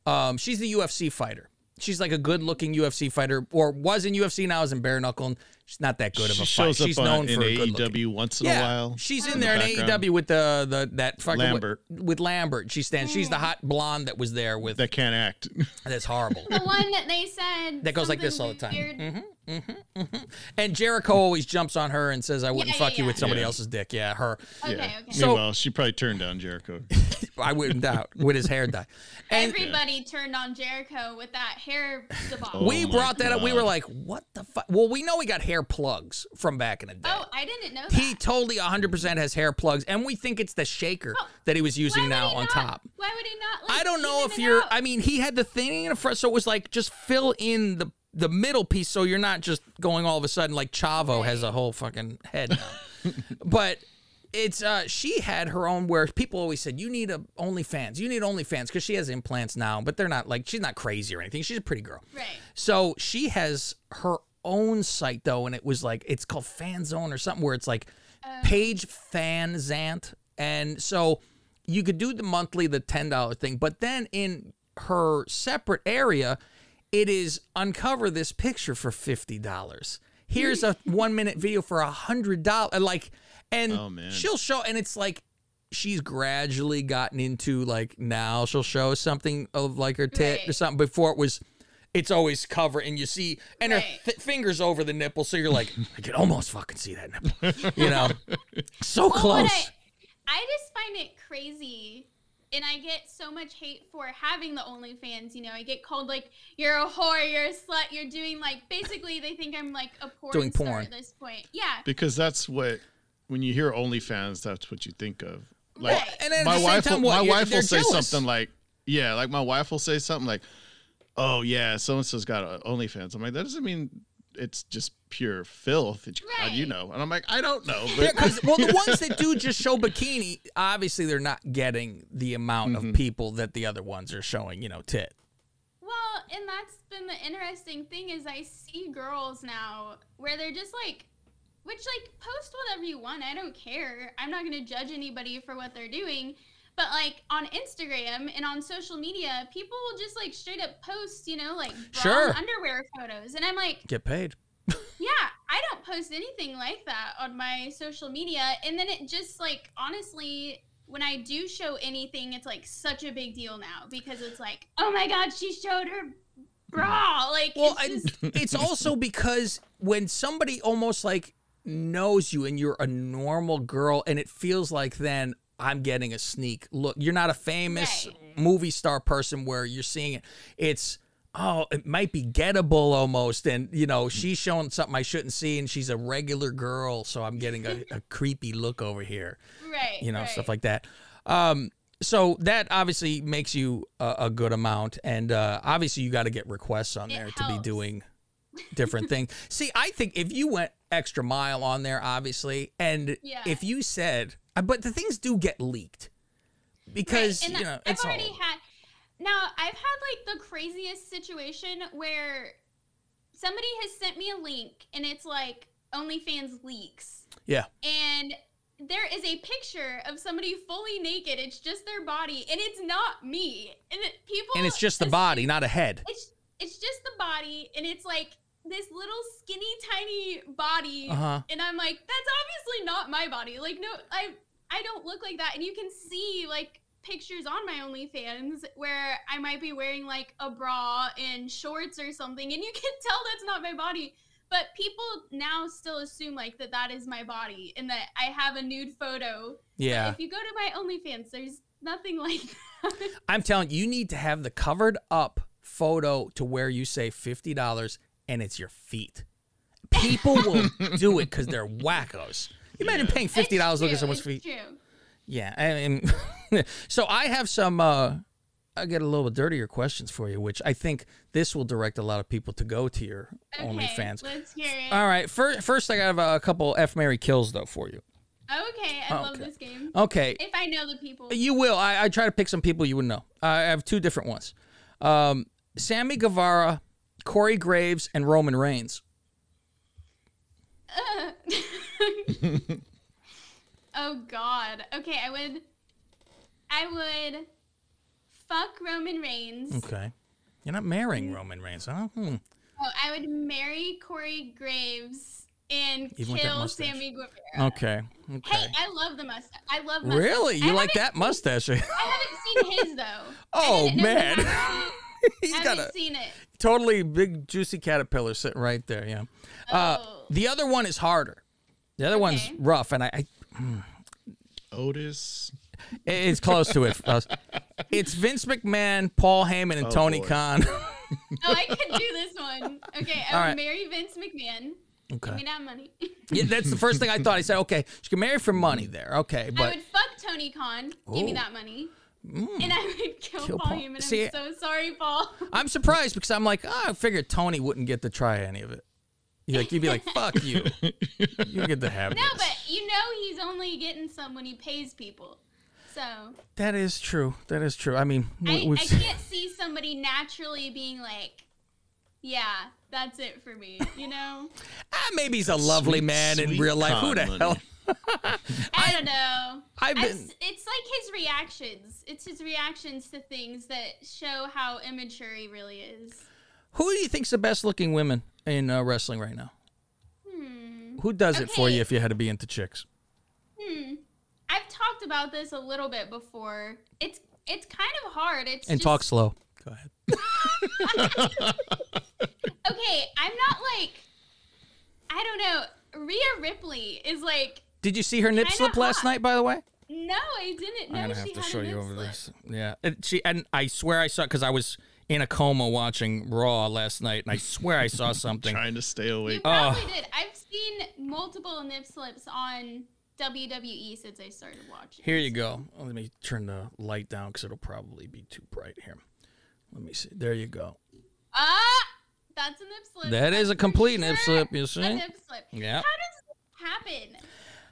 Um, she's the UFC fighter. She's like a good-looking UFC fighter, or was in UFC now is in bare knuckle. and She's not that good of a She fight. up She's on, known in for a good looking. AEW once in yeah, a while. she's in in the there in. AEW with the the that fucking Lambert. with Lambert. She stands. She's the hmm. hot blonde that was there with. that can't act. [LAUGHS] that's horrible. the one that they said That goes like this all the something time. weird. Mm-hmm, mm-hmm, mm-hmm. And Jericho always jumps on her and says, "I wouldn't Yeah, fuck yeah, you with somebody Yeah. else's dick." Yeah, her. Okay, yeah. okay. So- Meanwhile, she probably turned down Jericho. [LAUGHS] I wouldn't doubt with his hair dye. And Everybody turned on Jericho with that hair debacle. we Oh my brought that up. We were like, "What the fuck?" Well, we know he got hair plugs from back in the day. Oh, I didn't know that. He totally 100% has hair plugs, and we think it's the shaker Oh, that he was using now on not- top. Why would he not? Like, I don't know even if it you're. out? I mean, he had the thing in the front, so it was like just fill in the the middle piece, so you're not just going all of a sudden like Chavo has a whole fucking head now. [LAUGHS] but it's uh she had her own where people always said you need a OnlyFans, you need OnlyFans because she has implants now, but they're not like she's not crazy or anything. She's a pretty girl. right. So she has her own site though, and it was like it's called Fan Zone or something where it's like Paige Fan Zant, and so you could do the monthly, the ten dollar thing, but then in her separate area, it is uncover this picture for fifty dollars. Here's a one minute video for a hundred dollars, like, and Oh, man. she'll show, and it's like she's gradually gotten into like now she'll show something of like her tit or something. Before it was, it's always cover, and you see, and her th- fingers over the nipple, so you're like, I can almost fucking see that nipple, [LAUGHS] you know, so Well, close. I, I just find it crazy. And I get so much hate for having the OnlyFans. You know, I get called like you're a whore, you're a slut, you're doing like basically they think I'm like a porn Doing star porn. at this point. Yeah, because that's what when you hear OnlyFans, that's what you think of. Like Right. and then at my the same wife, time, will, what? my You're- wife will say jealous. something like, "Yeah," like my wife will say something like, "Oh yeah, so and so's got a OnlyFans." I'm like, that doesn't mean it's just pure filth. It's, How do you know? And I'm like, I don't know. Yeah, But 'cause- well, the ones that do just show [LAUGHS] bikini, obviously they're not getting the amount Mm-hmm. of people that the other ones are showing, you know, tit. Well, and that's been the interesting thing is I see girls now where they're just like which like post whatever you want. I don't care. I'm not gonna judge anybody for what they're doing. But like on Instagram and on social media, people will just like straight up post, you know, like bra Sure. underwear photos, and I'm like, Get paid. [LAUGHS] yeah, I don't post anything like that on my social media. And then it just like honestly, when I do show anything, it's like such a big deal now because it's like, oh my god, she showed her bra. Like, Well, it's just, I, [LAUGHS] it's also because when somebody almost like knows you and you're a normal girl, and it feels like then I'm getting a sneak look. You're not a famous movie star person where you're seeing it. It's oh, it might be gettable almost, and you know she's showing something I shouldn't see, and she's a regular girl, so I'm getting a, a [LAUGHS] creepy look over here. right. you know, right. stuff like that. Um, so that obviously makes you a, a good amount, and uh, obviously you got to get requests on there to be doing different things. See, I think if you went extra mile on there, obviously, and Yeah. if you said, uh, but the things do get leaked because and you know I've it's all. already had. Now I've had like the craziest situation where somebody has sent me a link and it's like OnlyFans leaks, Yeah. and there is a picture of somebody fully naked. It's just their body, and it's not me. And it, people And it's just the body, not a head. it's it's just the body, and it's like this little skinny tiny body, Uh-huh. and I'm like, that's obviously not my body. Like, no, I I don't look like that, and you can see like pictures on my OnlyFans where I might be wearing like a bra and shorts or something, and you can [LAUGHS] tell that's not my body. But people now still assume like that that is my body and that I have a nude photo. But Yeah. if you go to my OnlyFans, there's nothing [LAUGHS] like that. I'm telling you, you need to have the covered up photo to where you say fifty dollars and it's your feet. People will [LAUGHS] do it because they're wackos. You imagine paying fifty dollars looking at someone's feet. true. Yeah, I mean, [LAUGHS] so I have some. uh I get a little bit dirtier questions for you, which I think this will direct a lot of people to go to your Okay, OnlyFans. let's hear it. All right, first, first I have a couple F Mary kills though for you. Okay, I love this game. Okay. If I know the people. You will. I, I try to pick some people you would know. I have two different ones. Um, Sammy Guevara, Corey Graves, and Roman Reigns. [LAUGHS] oh God. Okay, I would. I would. Fuck Roman Reigns. Okay. You're not marrying Roman Reigns, huh? Hmm. Oh, I would marry Corey Graves and Even kill. Sammy Guevara. Okay. Okay. Hey, I love the mustache. I love mustache. Really? I You like that mustache? I haven't seen his though. [LAUGHS] oh man. [LAUGHS] I [LAUGHS] He's got a seen it. totally big juicy caterpillar sitting right there. Yeah. Uh, Oh. the other one is harder. The other one's rough, and I, I [SIGHS] Otis. it's close to it. Uh, it's Vince McMahon, Paul Heyman, and Oh, Tony boy. Khan. [LAUGHS] Oh, I could do this one. Okay, I would right. marry Vince McMahon. Okay. Give me that money. [LAUGHS] yeah, that's the first thing I thought. I said, okay, she can marry for money there. Okay, I but would fuck Tony Khan. Give me Ooh. that money. Mm. And I would kill, Kill Paul Paul. Heyman. See- I'm so sorry, Paul. [LAUGHS] I'm surprised because I'm like, oh, I figured Tony wouldn't get to try any of it. You're like, you'd be like, fuck you. You get to have [LAUGHS] No, this. but you know he's only getting some when he pays people. So That is true. That is true. I mean, I, I can't see somebody naturally being like, yeah, that's it for me. You know? [LAUGHS] ah, maybe he's a lovely Sweet, man in real life. Who the money. hell? I don't know. I've been- s- it's like his reactions. It's his reactions to things that show how immature he really is. Who do you think's the best looking women in uh, wrestling right now? Hmm. Who does it for you if you had to be into chicks? Hmm. I've talked about this a little bit before. It's it's kind of hard. It's And just, talk slow. Go ahead. [LAUGHS] Okay, I'm not like I don't know. Rhea Ripley is like Did you see her nip Kinda slip last night? By the way, no, I didn't know I'm gonna she have to show you over slip. this. Yeah, and she and I swear I saw it because I was in a coma watching Raw last night, and I swear I saw something. Trying to stay awake. You probably Oh. did. I've seen multiple nip slips on WWE since I started watching. Here you go. Oh, let me turn the light down because it'll probably be too bright here. Let me see. There you go. Ah, that's a nip slip. That is That's a for complete nip slip, you see? A nip slip. Yeah. How does this happen?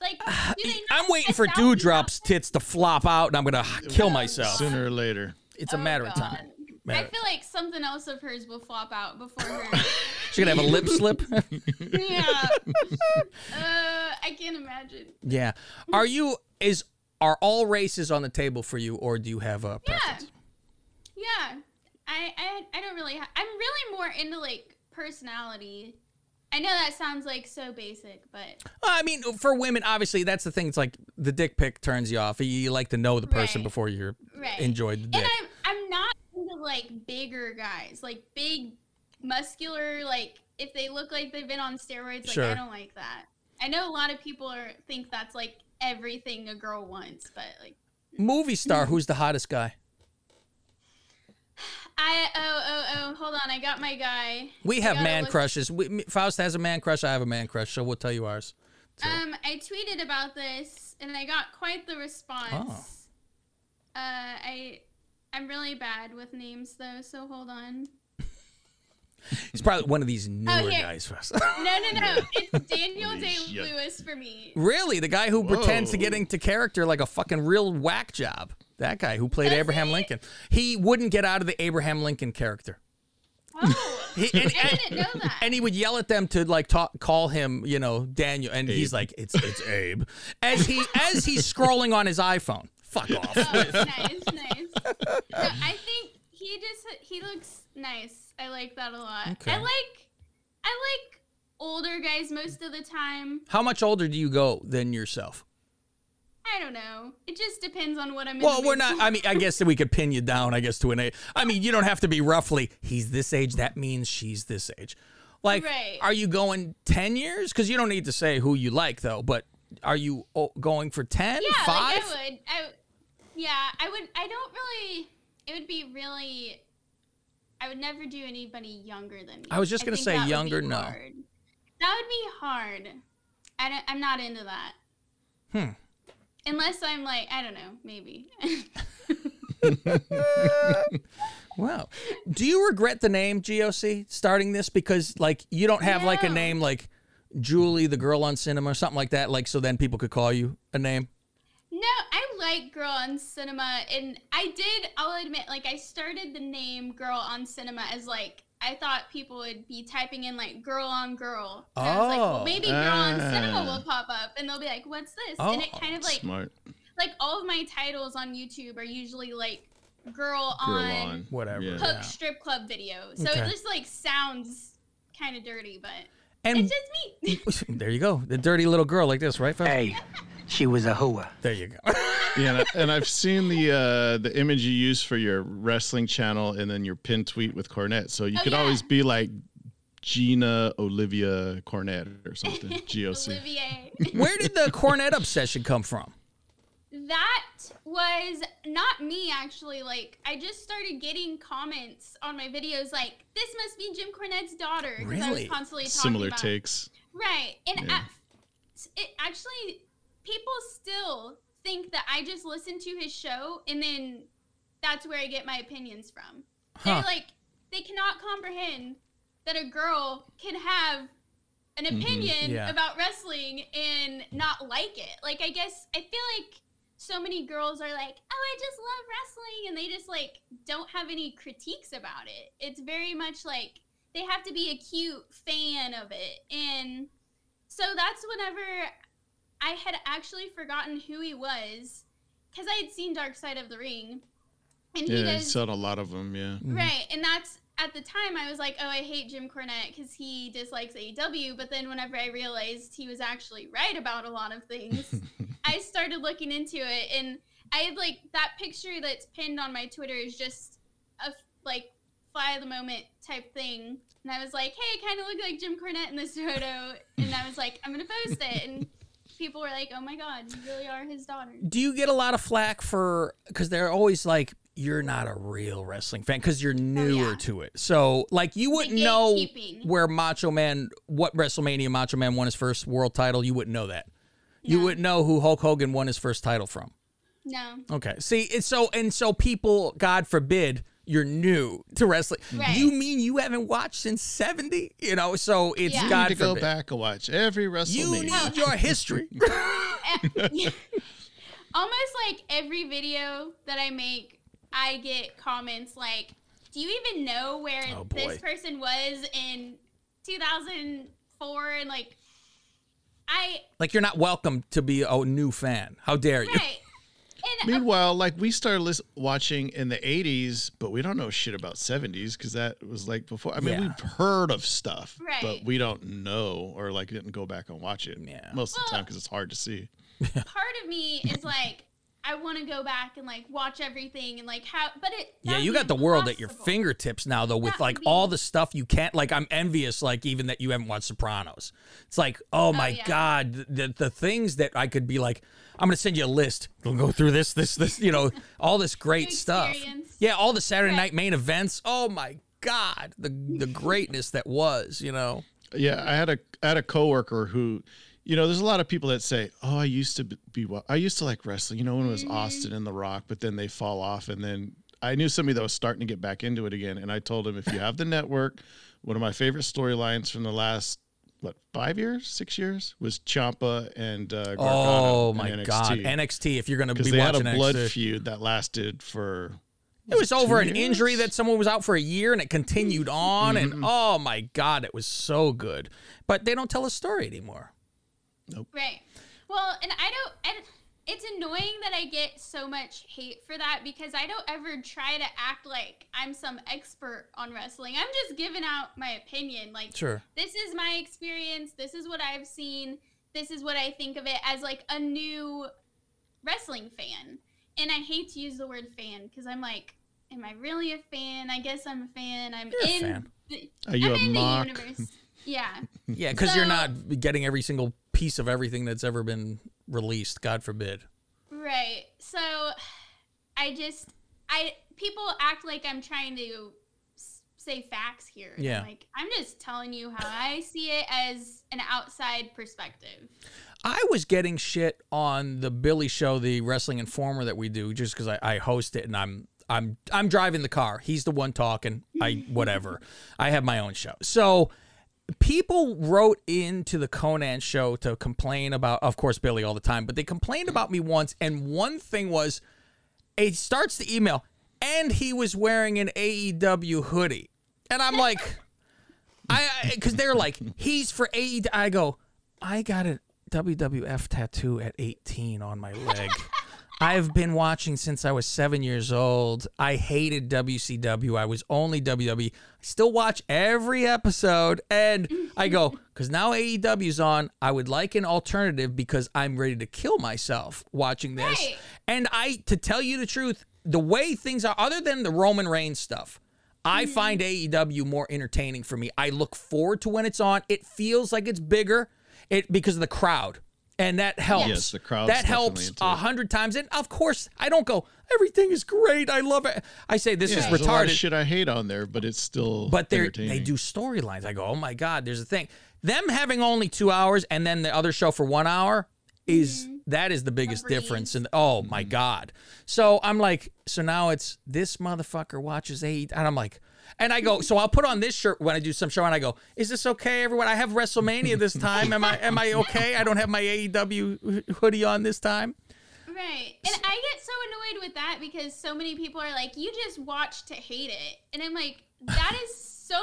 Like, do they I'm waiting for Doudrop's tits to flop out, and I'm gonna kill myself. Sooner or later. It's a matter of time. I Matter- feel like something else of hers will flop out before her. [LAUGHS] She's gonna have a lip slip. [LAUGHS] yeah. [LAUGHS] Uh, I can't imagine. yeah. Are you is are all races on the table for you, or do you have a Yeah. preference? Yeah. I I, I don't really. Ha- I'm really more into like personality. I know that sounds like so basic, but I mean, for women, obviously, that's the thing. It's like the dick pic turns you off. You, you like to know the person Right. before you're right. enjoyed the dick. And I'm I'm not into like bigger guys, like big, muscular. Like if they look like they've been on steroids, like Sure. I don't like that. I know a lot of people are think that's like everything a girl wants, but like Movie star, [LAUGHS] who's the hottest guy? I oh oh oh hold on, I got my guy. We have man look- crushes. We, Faust has a man crush. I have a man crush. So we'll tell you ours. Um, I tweeted about this and I got quite the response. Oh. Uh, I I'm really bad with names though, so hold on. He's probably one of these newer Oh, here. guys. Faust. No, no, no. [LAUGHS] It's Daniel Day. Lewis for me. really, the guy who pretends to get into character like a fucking real whack job. That guy who played Abraham Lincoln. He wouldn't get out of the Abraham Lincoln character. Oh, [LAUGHS] He, and, I didn't know that. and he would yell at them to like talk, call him, you know, Daniel, and he's like, "It's it's Abe," as he as he's scrolling on his iPhone. Fuck oh, off. Oh, nice, nice. No, I think he just he looks nice. I like that a lot. Okay. I like I like older guys most of the time. How much older do you go than yourself? I don't know. It just depends on what I'm. in Well, we're not. I mean, I guess that we could pin you down. I guess to an age. I mean, you don't have to be roughly. He's this age. That means she's this age. Like, Right. are you going ten years? Because you don't need to say who you like, though. But are you oh, going for ten? yeah, Five? like I would. I yeah, I would. I don't really. It would be really. I would never do anybody younger than me. I was just gonna say that would be younger, no. hard. That would be hard. I I'm not into that. Hmm. Unless I'm like, I don't know, maybe. [LAUGHS] Wow. Do you regret the name GOC starting this because like you don't have like a name like Julie, the girl on cinema, or something like that, like so then people could call you a name? no, I like Girl on Cinema, and I did. I'll admit, like I started the name Girl on Cinema as like I thought people would be typing in like Girl on Girl. And I was like, Oh. well, maybe Girl on Cinema Ah. will pop up, and they'll be like, "What's this?" and it Oh, kind of like Smart. like all of my titles on YouTube are usually like girl, Girl on, on. Whatever. Yeah. hook strip club video. So Okay. it just like sounds kind of dirty, but And it's just me. [LAUGHS] there you go. The dirty little girl like this, right? Hey, [LAUGHS] she was a hoa. There you go. [LAUGHS] Yeah, and, I, and I've seen the uh, the image you use for your wrestling channel, and then your pin tweet with Cornette. So you Oh, could yeah. always be like Gina Olivia Cornette or something. [LAUGHS] GOC. Olivier. Where did the Cornette obsession come from? That was not me actually. Like I just started getting comments on my videos like, "This must be Jim Cornette's daughter." 'cause I was constantly talking Similar about takes. Right. And Yeah. at, it actually, people still think that I just listen to his show and then that's where I get my opinions from. Huh. They're like, they cannot comprehend that a girl can have an Mhm. opinion Yeah. about wrestling and not like it. Like, I guess, I feel like so many girls are like, oh, I just love wrestling. And they just like don't have any critiques about it. It's very much like they have to be a cute fan of it. And so that's whenever I had actually forgotten who he was because I had seen Dark Side of the Ring. And he Yeah, does. he's done a lot of them. Yeah. Mm-hmm. Right, and that's at the time I was like, oh, I hate Jim Cornette because he dislikes AEW. But then whenever I realized he was actually right about a lot of things, [LAUGHS] I started looking into it, and I had like that picture that's pinned on my Twitter is just a like fly of the moment type thing, and I was like, hey, I kind of look like Jim Cornette in this photo, and I was like, I'm gonna post it, and people were like, oh my god, you really are his daughter. Do you get a lot of flack for because they're always like you're not a real wrestling fan because you're oh, newer to it. So like you wouldn't know where Macho Man what WrestleMania Macho Man won his first world title. You wouldn't know that. You wouldn't know who Hulk Hogan won his first title from. No. Okay. See, it's so and so people, God forbid, you're new to wrestling. Right. You mean you haven't watched since 70? You know, so it's Yeah. You God need to go back and watch every You need your history. [LAUGHS] [LAUGHS] almost like every video that I make, I get comments like, "Do you even know where Oh, this person was in 2004 and like I Like you're not welcome to be a new fan. How dare you? right. And [LAUGHS] Meanwhile, like we started lis- watching in the 80s, but we don't know shit about 70s because that was like before. I mean, Yeah. we've heard of stuff, but we don't know or like didn't go back and watch it Yeah. most of the time because it's hard to see. [LAUGHS] part of me is like I want to go back and like watch everything and like how but it Yeah, you would got the be world at your fingertips now, though, with That like be- all the stuff you can't. Like, I'm envious, like even that you haven't watched Sopranos. It's like, oh, oh my yeah. god, the the things that I could be like, I'm gonna send you a list. We'll go through this, this, this. You know, all this great stuff. Yeah, all the Saturday Right. night main events. Oh my god, the the greatness that was. You know. Yeah, I had a I had a coworker who, you know, there's a lot of people that say, "Oh, I used to be wa- I used to like wrestling." You know, when it was mm-hmm. Austin and The Rock, but then they fall off, and then I knew somebody that was starting to get back into it again, and I told him, if you have the network, one of my favorite storylines from the last what five years, six years was Ciampa and uh, Gargano Oh my NXT. god, NXT. If you're gonna because be they had a blood NXT. feud that lasted for It was over an two injury that someone was out for a year and it continued on. And oh my God, it was so good. But they don't tell a story anymore. Nope. Right. Well, and I don't and it's annoying that I get so much hate for that because I don't ever try to act like I'm some expert on wrestling. I'm just giving out my opinion. Like Sure. this is my experience. This is what I've seen. This is what I think of it as like a new wrestling fan. And I hate to use the word fan because I'm like, am I really a fan? I guess I'm a fan. I'm You're a in fan. the Are you I'm a in mock? the universe. Yeah. [LAUGHS] Yeah, because you're not getting every single piece of everything that's ever been released, God forbid. Right. So I just I people act like I'm trying to say facts here. and I'm Yeah. like I'm just telling you how I see it as an outside perspective. I was getting shit on the Billy show, the Wrestling Informer that we do, just because I, I host it and I'm I'm I'm driving the car. He's the one talking. I whatever. [LAUGHS] I have my own show. So people wrote into the Conan show to complain about, of course, Billy all the time, but they complained about me once, and one thing was, it starts the email, and he was wearing an AEW hoodie, and I'm like, I because they're like, he's for AEW. I go, I got a WWF tattoo at 18 on my leg. I've been watching since I was seven years old. I hated WCW. I was only WWE. I still watch every episode. And I go, [LAUGHS] because now AEW's on, I would like an alternative because I'm ready to kill myself watching this. Right. And I, to tell you the truth, the way things are, other than the Roman Reigns stuff, I mm-hmm. find AEW more entertaining for me. I look forward to when it's on. It feels like it's bigger, it because of the crowd, and that helps. Yes, the crowd's that helps a hundred times. And of course, I don't go. Everything is great. I love it. I say this Yeah, is there's a lot of retarded. shit I hate on there, but it's still But they they do storylines. I go, oh my god, there's a thing. Them having only two hours and then the other show for one hour is mm-hmm. that is the biggest breeze. difference. And oh my mm-hmm. god. So I'm like, so now it's this motherfucker watches eight, and I'm like. And I go, so I'll put on this shirt when I do some show, and I go, "Is this okay, everyone? I have WrestleMania this time. Am I am I okay? I don't have my AEW hoodie on this time." Right. And I get so annoyed with that because so many people are like, you just watch to hate it. And I'm like, that is so,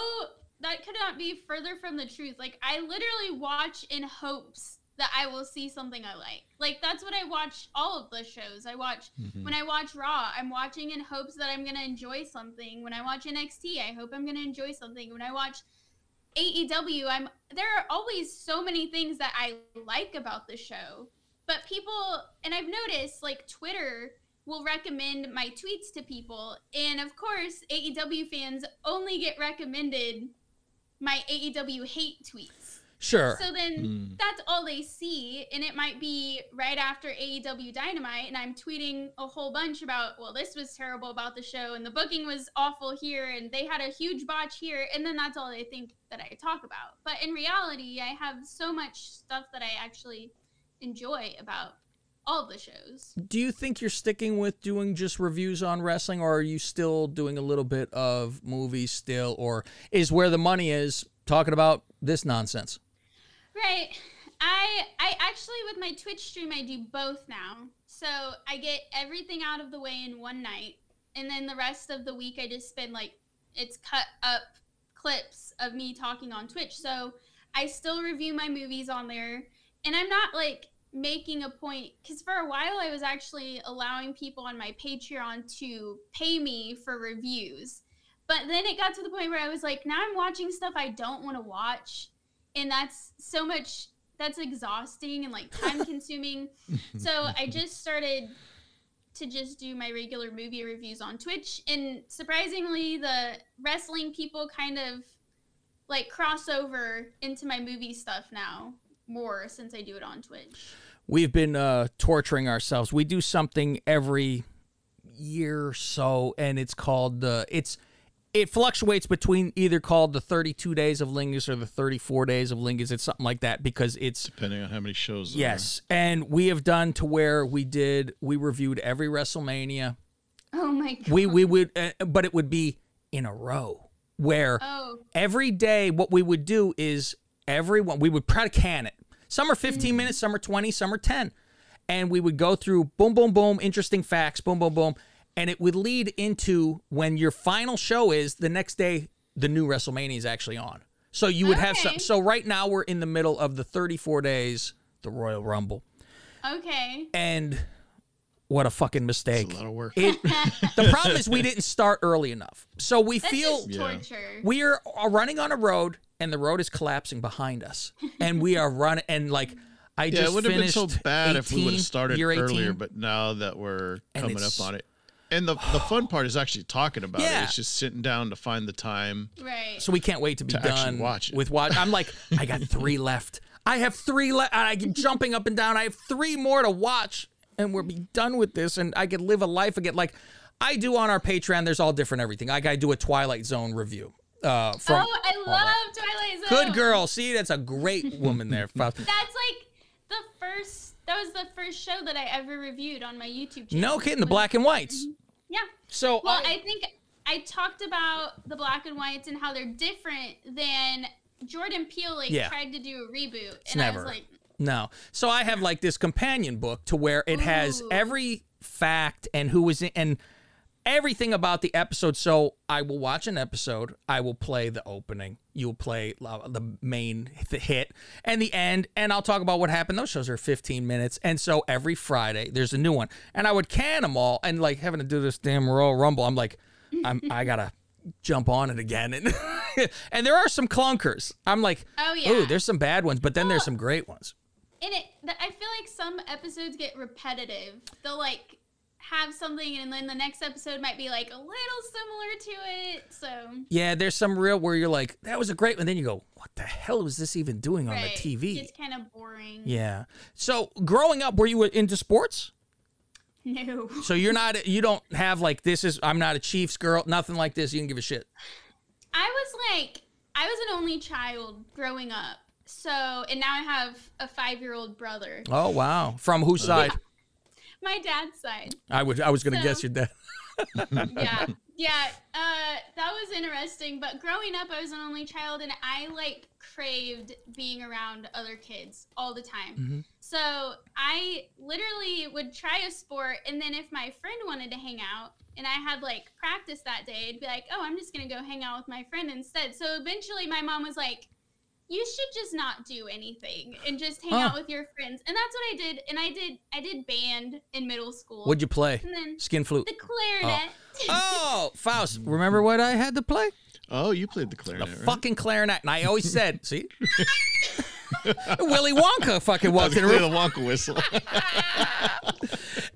that could not be further from the truth. Like, I literally watch in hopes that I will see something I like. Like, that's what I watch all of the shows. I watch, mm-hmm. when I watch Raw, I'm watching in hopes that I'm going to enjoy something. When I watch NXT, I hope I'm going to enjoy something. When I watch AEW, I'm there are always so many things that I like about the show. But people and I've noticed like Twitter will recommend my tweets to people and of course AEW fans only get recommended my AEW hate tweets. Sure. So then hmm. that's all they see, and it might be right after AEW Dynamite, and I'm tweeting a whole bunch about, well, this was terrible about the show, and the booking was awful here, and they had a huge botch here, and then that's all they think that I talk about. But in reality, I have so much stuff that I actually enjoy about all the shows. Do you think you're sticking with doing just reviews on wrestling, or are you still doing a little bit of movies still, or is where the money is talking about this nonsense? Right. I I actually with my Twitch stream I do both now. So I get everything out of the way in one night and then the rest of the week I just spend like it's cut up clips of me talking on Twitch. So I still review my movies on there. And I'm not like making a point because for a while I was actually allowing people on my Patreon to pay me for reviews. But then it got to the point where I was like, now I'm watching stuff I don't want to watch. And that's so much, that's exhausting and like time consuming. [LAUGHS] so I just started to just do my regular movie reviews on Twitch. And surprisingly, the wrestling people kind of like cross over into my movie stuff now more since I do it on Twitch. We've been uh, torturing ourselves. We do something every year or so, and it's called uh, it's it fluctuates between either called the 32 days of Lingus or the 34 days of Lingus. It's something like that because it's depending on how many shows. there yes, and we have done to where we did we reviewed every WrestleMania. Oh my god. We we would, uh, but it would be in a row where Oh. every day what we would do is everyone we would try to can it. Some are 15 minutes, some are 20, some are 10. And we would go through boom, boom, boom, interesting facts, boom, boom, boom. And it would lead into when your final show is the next day, the new WrestleMania is actually on. So you would have some. So right now we're in the middle of the 34 days, the Royal Rumble. Okay. And what a fucking mistake. a lot of work. It, [LAUGHS] the problem is we didn't start early enough. So we That's feel just torture. we are are running on a road and the road is collapsing behind us. [LAUGHS] And we are running and like I yeah, just it would have been so finished bad if we would have started earlier, but now that we're coming up on it. And the the fun [SIGHS] part is actually talking about Yeah. it. It's just sitting down to find the time. Right. So we can't wait to be To done watch it. with watch. I'm like, [LAUGHS] I got three left. I have three left. I keep jumping up and down. I have three more to watch, and we'll be done with this, and I could live a life again. Like I do on our Patreon. There's all different everything. Like I do a Twilight Zone review. Uh, from oh, I love Twilight Zone. good girl. See, that's a great woman there. That's like the first. That was the first show that I ever reviewed on my YouTube channel. No kidding. The black and whites. Mm-hmm. Yeah. So Well, I- I think I talked about the black and whites and how they're different than Jordan Peele like Yeah. tried to do a reboot, It's and I never. was like, No. So I have like this companion book to where it has every fact and who was in and everything about the episode. So I will watch an episode. I will play the opening. You'll play the main the hit and the end, and I'll talk about what happened. Those shows are 15 minutes, and so every Friday there's a new one, and I would can them all. And like having to do this damn Royal Rumble, I'm like, I'm [LAUGHS] I gotta jump on it again, and [LAUGHS] and there are some clunkers. I'm like, Oh, yeah. ooh, there's some bad ones, but then there's some great ones. and it. I feel like some episodes get repetitive. They'll like have something, and then the next episode might be like a little similar to it. So Yeah, there's some real where you're like, that was a great one. Then you go, what the hell was this even doing on the TV? it's kind of boring. Yeah. So growing up, were you into sports? No. So you're not, you don't have like this is I'm not a Chiefs girl, nothing like this. You didn't give a shit. I was like, I was an only child growing up. So, and now I have a five year old brother. Oh wow. From whose side? My dad's side. I would I was gonna So- guess your dad. [LAUGHS] yeah yeah uh that was interesting but growing up i was an only child and i like craved being around other kids all the time Mhm. so i literally would try a sport and then if my friend wanted to hang out and i had like practice that day i'd be like oh i'm just gonna go hang out with my friend instead so eventually my mom was like you should just not do anything and just hang Huh. out with your friends and that's what i did and i did i did band in middle school What'd you play? and then Skin flute. the oh. clarinet [LAUGHS] Oh, Faust. Remember what I had to play? Oh, you played the clarinet, The right? fucking clarinet. And I always [LAUGHS] said, see? [LAUGHS] Willy Wonka fucking walked in the Play room. the Wonka whistle.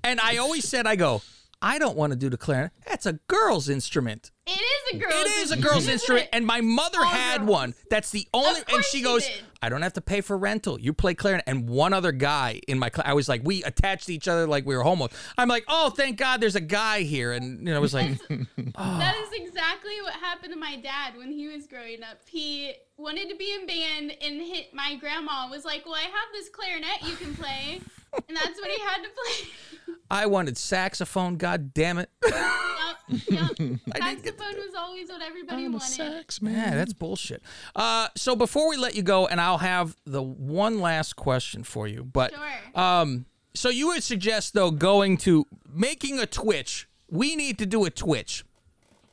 And I always said, I go, I don't want to do the clarinet. That's a girl's instrument. It is a girl's It is a girl's instrument, and my mother All had girls. one. That's the only. And course she she goes, did. "I don't have to pay for rental. You play clarinet." And one other guy in my class, I was like, we attached to each other like we were homos. I'm like, "Oh, thank God, there's a guy here," and you know, it was like, [LAUGHS] oh. That is exactly what happened to my dad when he was growing up. He wanted to be in band, and hit my grandma was like, "Well, I have this clarinet you can play," and that's what he had to play. [LAUGHS] I wanted saxophone. God damn it! Yep, yep. [LAUGHS] Saxophone was always what everybody wanted. Yeah, that's bullshit. Uh, so before we let you go, and I'll have the one last question for you, but Sure. um, so you would suggest though going to making a Twitch. We need to do a Twitch.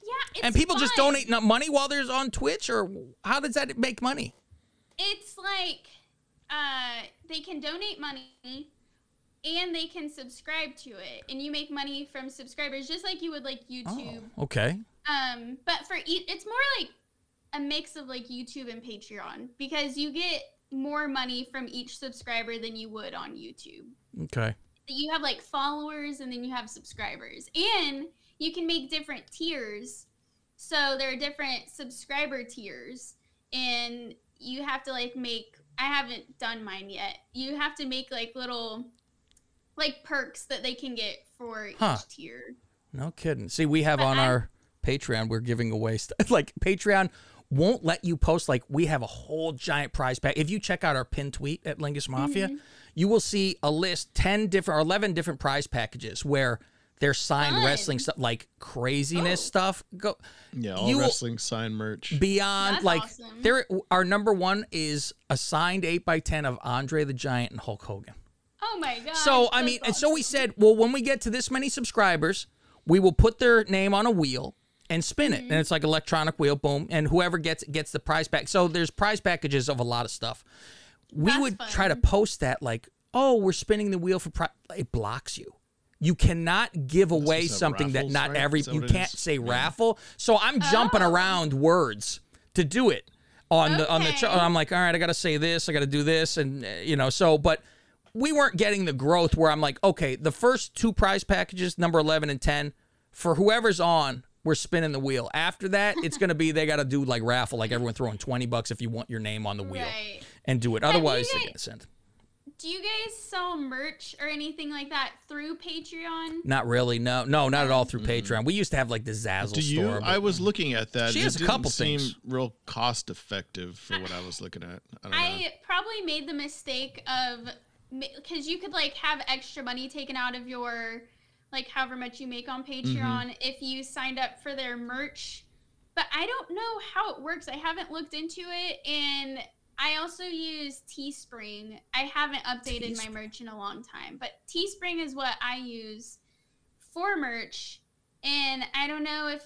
Yeah, it's and people just donate money while they're on Twitch, or how does that make money? It's like uh, they can donate money and they can subscribe to it, and you make money from subscribers just like you would like YouTube. Okay. Um, but for each, it's more like a mix of like YouTube and Patreon because you get more money from each subscriber than you would on YouTube. Okay. You have like followers and then you have subscribers, and you can make different tiers. So there are different subscriber tiers, and you have to like make. I haven't done mine yet. You have to make like little, like perks that they can get for Huh. each tier. No kidding. See, we have But on I'm- our Patreon, we're giving away stuff. [LAUGHS] Like Patreon won't let you post. Like we have a whole giant prize pack. If you check out our pin tweet at Lingus Mafia, Mhm. you will see a list ten different or eleven different prize packages where there's signed Fun. wrestling stuff, like craziness stuff. Go. Yeah, all You wrestling sign merch. Beyond That's like awesome. there, our number one is a signed eight by ten of Andre the Giant and Hulk Hogan. Oh my god! So I that's mean, and so we said, well, when we get to this many subscribers, we will put their name on a wheel and spin it, and it's like electronic wheel, boom, and whoever gets it gets the prize pack. So there's prize packages of a lot of stuff. We That's would try to post that like, oh, we're spinning the wheel for prize. It blocks you. You cannot give away just have something that not right? every Is you can't is? say raffle. So I'm jumping Oh. around words to do it on the on the show. Okay. I'm like, all right, I got to say this, I got to do this, and uh, you know, so but we weren't getting the growth where I'm like, okay, the first two prize packages, number 11 and 10, for whoever's on, we're spinning the wheel. After that, it's going to be they got to do like raffle, like everyone throwing 20 bucks if you want your name on the wheel Right. and do it. Have you Otherwise, they're guys- going to send. Do you guys sell merch or anything like that through Patreon? Not really. No, no, not at all through mm-hmm. Patreon. We used to have like the Zazzle Do you? store. I but- was looking at that. She It has a didn't couple seem things. real cost effective for what I was looking at. I don't know. I probably made the mistake of because you could like have extra money taken out of your like however much you make on Mm-hmm. Patreon if you signed up for their merch. But I don't know how it works. I haven't looked into it and I also use Teespring. I haven't updated my merch in a long time, but Teespring is what I use for merch. And I don't know if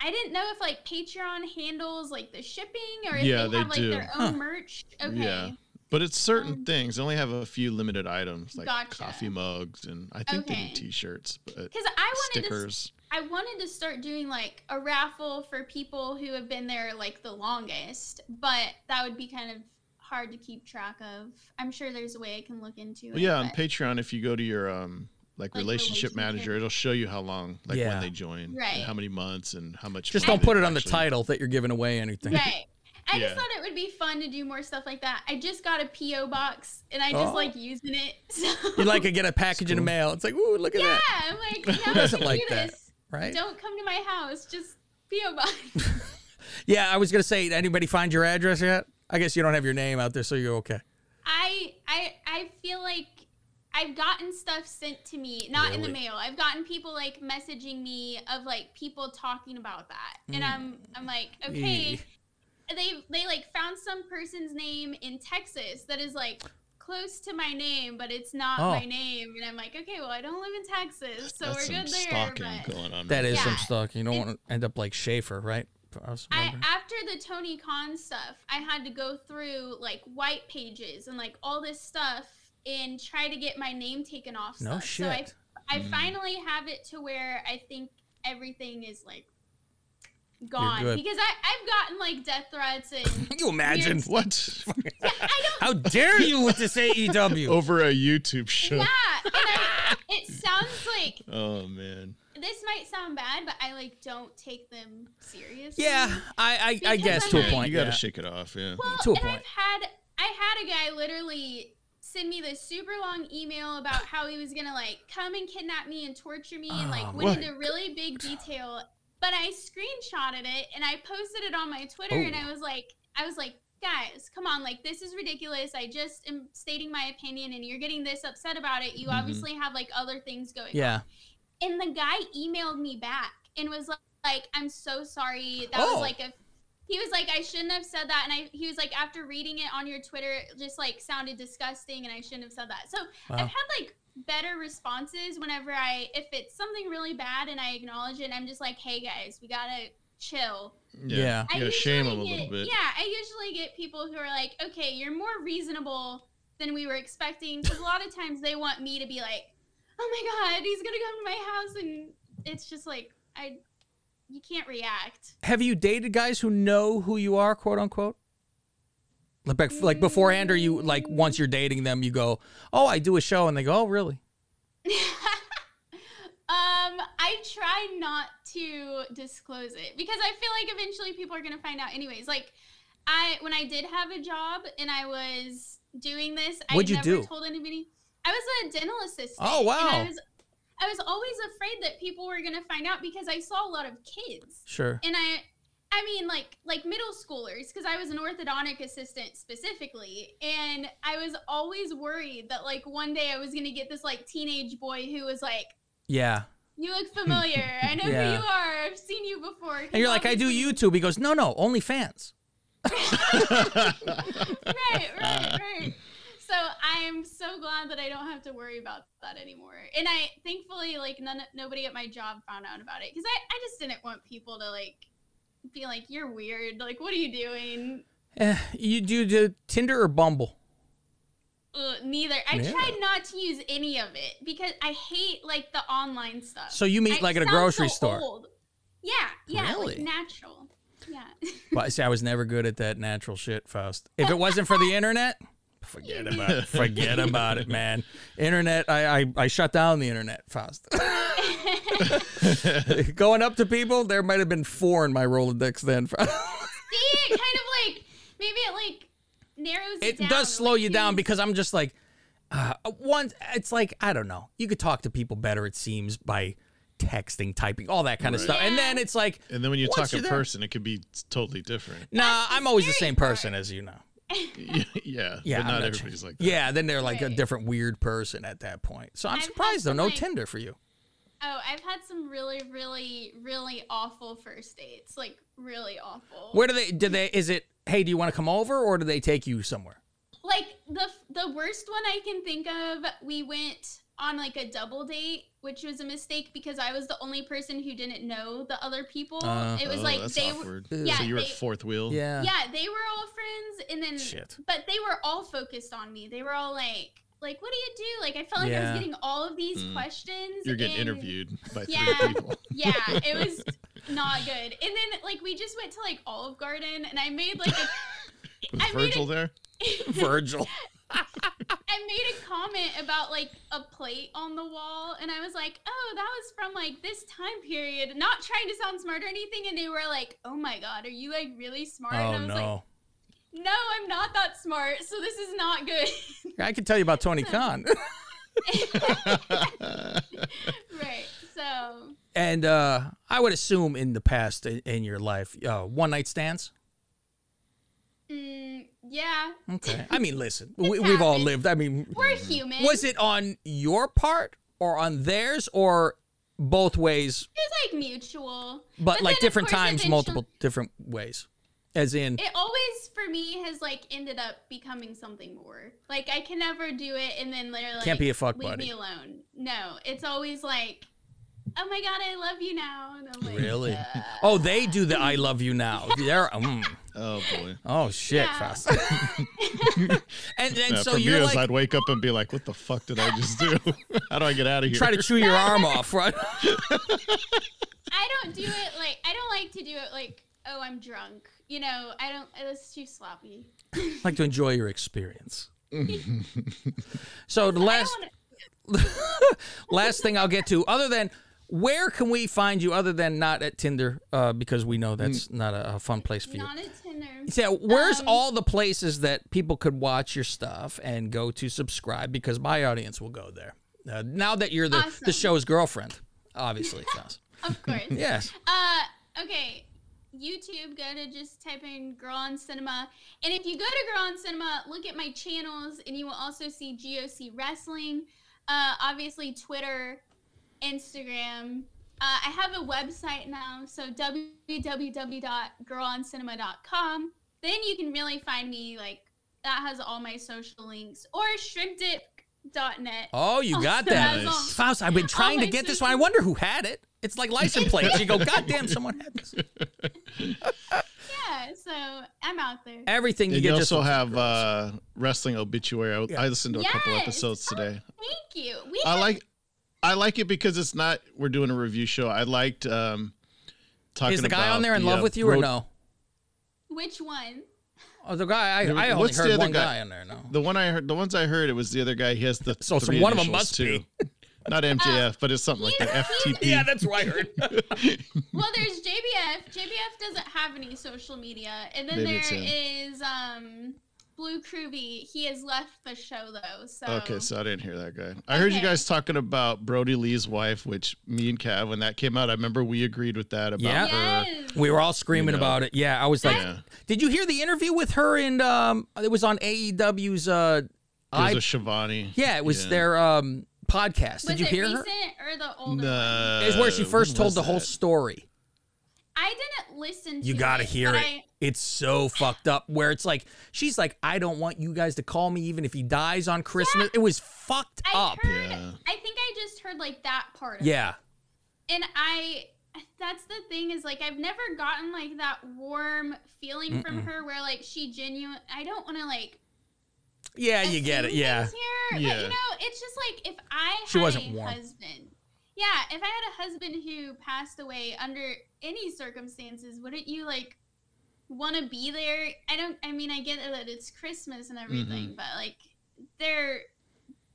I didn't know if like Patreon handles like the shipping or if Yeah, they they have like do. their own merch. Okay. Yeah. But it's certain Um, things. They only have a few limited items like Gotcha. coffee mugs and I think they Okay. do t-shirts, but Because I wanted stickers. to, I wanted to start doing like a raffle for people who have been there like the longest, but that would be kind of hard to keep track of. I'm sure there's a way I can look into Well, it. yeah, on Patreon, if you go to your um like, Like relationship, manager, it'll show you how long, like Yeah. when they join, Right. and how many months, and how much. Just don't put they've it on the title that you're giving away anything. Right. I Yeah. just thought it would be fun to do more stuff like that. I just got a PO box and I just Oh. like using it. [LAUGHS] So. You like to get a package in the mail. It's like, ooh, look at yeah, that. Yeah, I'm like, [LAUGHS] Who doesn't I can like do that, this. right? Don't come to my house. Just PO box. [LAUGHS] Yeah, I was gonna say, anybody find your address yet? I guess you don't have your name out there, so you're okay. I I I feel like I've gotten stuff sent to me, not in the mail. I've gotten people like messaging me of like people talking about that, and mm. I'm I'm like, okay, they they like found some person's name in Texas that is like close to my name, but it's not Oh. my name, and I'm like, okay, well, I don't live in Texas, so That's we're some good there. stalking But going on. That right is some Yeah. stalking. You don't want to end up like Schaefer, right? I I after the Tony Khan stuff, I had to go through like white pages and like all this stuff and try to get my name taken off. No stuff. So I. I Mm. finally have it to where I think everything is like gone because I I've gotten like death threats and [LAUGHS] Can you imagine? weird- What? [LAUGHS] I don't How dare you with this AEW? [LAUGHS] Over a YouTube show. yeah and I, it sounds like Oh man. this might sound bad but I like don't take them seriously. Yeah, I I, I Because guess I'm to a like- point. you got to yeah. shake it off. Yeah. Well, To a and point. I've had I had a guy literally send me this super long email about how he was gonna like come and kidnap me and torture me and like Oh, went my into really big detail. But I screenshotted it and I posted it on my Twitter and Oh. I was like I was like, guys, come on, like this is ridiculous. I just am stating my opinion and you're getting this upset about it. You Mhm. obviously have like other things going on. Yeah. And the guy emailed me back and was like, like I'm so sorry. That Oh. was like a he was like, I shouldn't have said that. And I he was like, after reading it on your Twitter, it just like sounded disgusting and I shouldn't have said that. So Wow. I've had like better responses whenever I if it's something really bad and I acknowledge it and I'm just like, hey guys, we gotta chill. Yeah. I shame them a usually little get- bit. Yeah, I usually get people who are like, okay, you're more reasonable than we were expecting. Because a lot of times they want me to be like, oh my god, he's gonna come to my house, and it's just like I, you can't react. Have you dated guys who know who you are, quote unquote? Like, back- like beforehand, or you like once you're dating them, you go, "Oh, I do a show," and they go, "Oh, really?" [LAUGHS] Um, I try not to disclose it because I feel like eventually people are gonna find out anyways. Like, I when I did have a job and I was doing this, What'd I you never do? told anybody. I was a dental assistant. Oh, wow. I was, I was always afraid that people were gonna find out because I saw a lot of kids. Sure. And I, I mean, like like middle schoolers, because I was an orthodontic assistant specifically, and I was always worried that like one day I was gonna get this like teenage boy who was like, Yeah. "You look familiar. I know Yeah. who you are. I've seen you before." And you're like, "I do YouTube." He goes, "No, no, only fans." [LAUGHS] right, right, right. So I'm so glad that I don't have to worry about that anymore. And I thankfully like none nobody at my job found out about it because I I just didn't want people to like be like you're weird. Like what are you doing? Eh, you do do Tinder or Bumble? Ugh, neither. I Yeah. tried not to use any of it because I hate like the online stuff. So you meet, I like, at a grocery so store? old. Yeah, yeah, Really? like natural. Yeah. [LAUGHS] But see, I was never good at that natural shit, Faust. If it wasn't for the [LAUGHS] internet, forget about it. Forget about it, man. Internet, I I, I shut down the internet, Faust. [LAUGHS] Going up to people, there might have been four in my Rolodex then. [LAUGHS] See, it kind of like maybe it like narrows it, it down. does slow you down because I'm just like, uh, one, it's like, I don't know. You could talk to people better, it seems, by texting, typing, all that kind of Right. stuff. And then it's like, And then when you talk in you're there- person, it could be totally different. Nah, I'm always the same person as you know. [LAUGHS] yeah, Yeah, but not not everybody's like that. Yeah, then they're like a different weird person at that point. So I'm I've surprised though, no like- Tinder for you. Oh, I've had some really, really, really awful first dates. Like really awful. Where do they? Do they? Is it? Hey, do you want to come over, or do they take you somewhere? like the the worst one I can think of, we went on like a double date, which was a mistake because I was the only person who didn't know the other people. Uh, it was oh, like they awkward. were yeah, so you were they, at fourth wheel. Yeah. yeah, they were all friends and then Shit. but they were all focused on me. They were all like like what do you do? Like I felt like I was getting all of these Mm. questions. You're getting and- interviewed by three Yeah, people. [LAUGHS] yeah, it was not good. And then like we just went to like Olive Garden and I made like a [LAUGHS] Was I made Virgil a- there? [LAUGHS] Virgil. I made a comment about like a plate on the wall, and I was like, "Oh, that was from like this time period." Not trying to sound smart or anything, and they were like, "Oh my god, are you like really smart?" and Oh I was like, no! "No, I'm not that smart, so this is not good." I can tell you about Tony [LAUGHS] Khan. [LAUGHS] right. So and uh, I would assume in the past in, in your life, uh, one night stands. mm, yeah, Okay. [LAUGHS] I mean, listen, we, we've all lived. I mean, we're human. was it on your part or on theirs or both ways, It's like mutual, but, then, like different times, multiple different ways? As in, It always for me has like ended up becoming something more. Like I can never do it and then they're like Can't be a fuck leave buddy. me alone. No, it's always like, oh my god, I love you now. And I'm like, really? "Uh." Oh, they do the "I love you" now. They're, mm. Oh boy. Oh shit, Yeah. fast. [LAUGHS] and then Yeah, so for me, you're is like I'd wake up and be like, "What the fuck did I just do? [LAUGHS] How do I get out of here?" try to chew your arm off, right? [LAUGHS] I don't do it like I don't like to do it like oh I'm drunk. You know I don't. It's too sloppy. like to enjoy your experience. so the last last thing I'll get to, other than where can we find you, other than not at Tinder, uh, because we know that's not a, a fun place for you. Not a Tinder. So where's Um, all the places that people could watch your stuff and go to subscribe? Because my audience will go there. Uh, now that you're the, the show's girlfriend, obviously. [LAUGHS] Of course. [LAUGHS] yes. Uh, okay. YouTube, go to just type in Girl on Cinema. And if you go to Girl on Cinema, look at my channels, and you will also see GOC Wrestling. Uh, obviously, Twitter, Instagram. Uh, I have a website now, so www.girloncinema.com. Then you can really find me, like, that has all my social links. Or shrimpdip.net. Oh, you got that. has all- Faust, I've been trying to get this one. I wonder who had it. It's like license plates. You go, [LAUGHS] God damn, someone had this. [LAUGHS] yeah, so I'm out there. Everything you And get you just also have uh, wrestling obituary. I, I listened to a couple episodes today. Thank you. We I had- like I like it because it's not we're doing a review show. I liked um talking Is the guy about on there in the, love uh, with you or no? which one? Oh, the guy. I, There- I only what's the other one guy? guy on there. No. The one I heard the ones I heard it was the other guy. He has the So- so three one of them must too. be. Not MJF, but it's something like that. FTP. Yeah, that's what I heard. [LAUGHS] Well, there's JBF. JBF doesn't have any social media, and then Maybe it's him. is um Blue Groovy. He has left the show though, so Okay, so I didn't hear that guy. I heard you guys talking about Brodie Lee's wife, which me and Cav, when that came out, I remember we agreed with that about Yeah. her. Yes. We were all screaming You know. about it. Yeah, I was like, Yeah. did you hear the interview with her? And um, it was on AEW's. Uh, It was I, a Shivani. yeah, it was Yeah. their um podcast. Was Did you it hear recent her? or the older? one? Nah, It was where she first told was the whole that? story. I didn't listen. to You gotta it, hear it. I- It's so fucked up. Where it's like she's like, I don't want you guys to call me even if he dies on Christmas. It was fucked I up. heard. Yeah. I think I just heard like that part. Of Yeah. It. And I. That's the thing is like I've never gotten like that warm feeling from Mm-mm. her where like she genuine. I don't want to like. Yeah, you get it. Yeah. Here, Yeah. But you know, it's just like if I had She wasn't a warm. husband. Yeah, if I had a husband who passed away under any circumstances, wouldn't you like want to be there? I don't. I mean, I get that it's Christmas and everything, Mhm. but like there,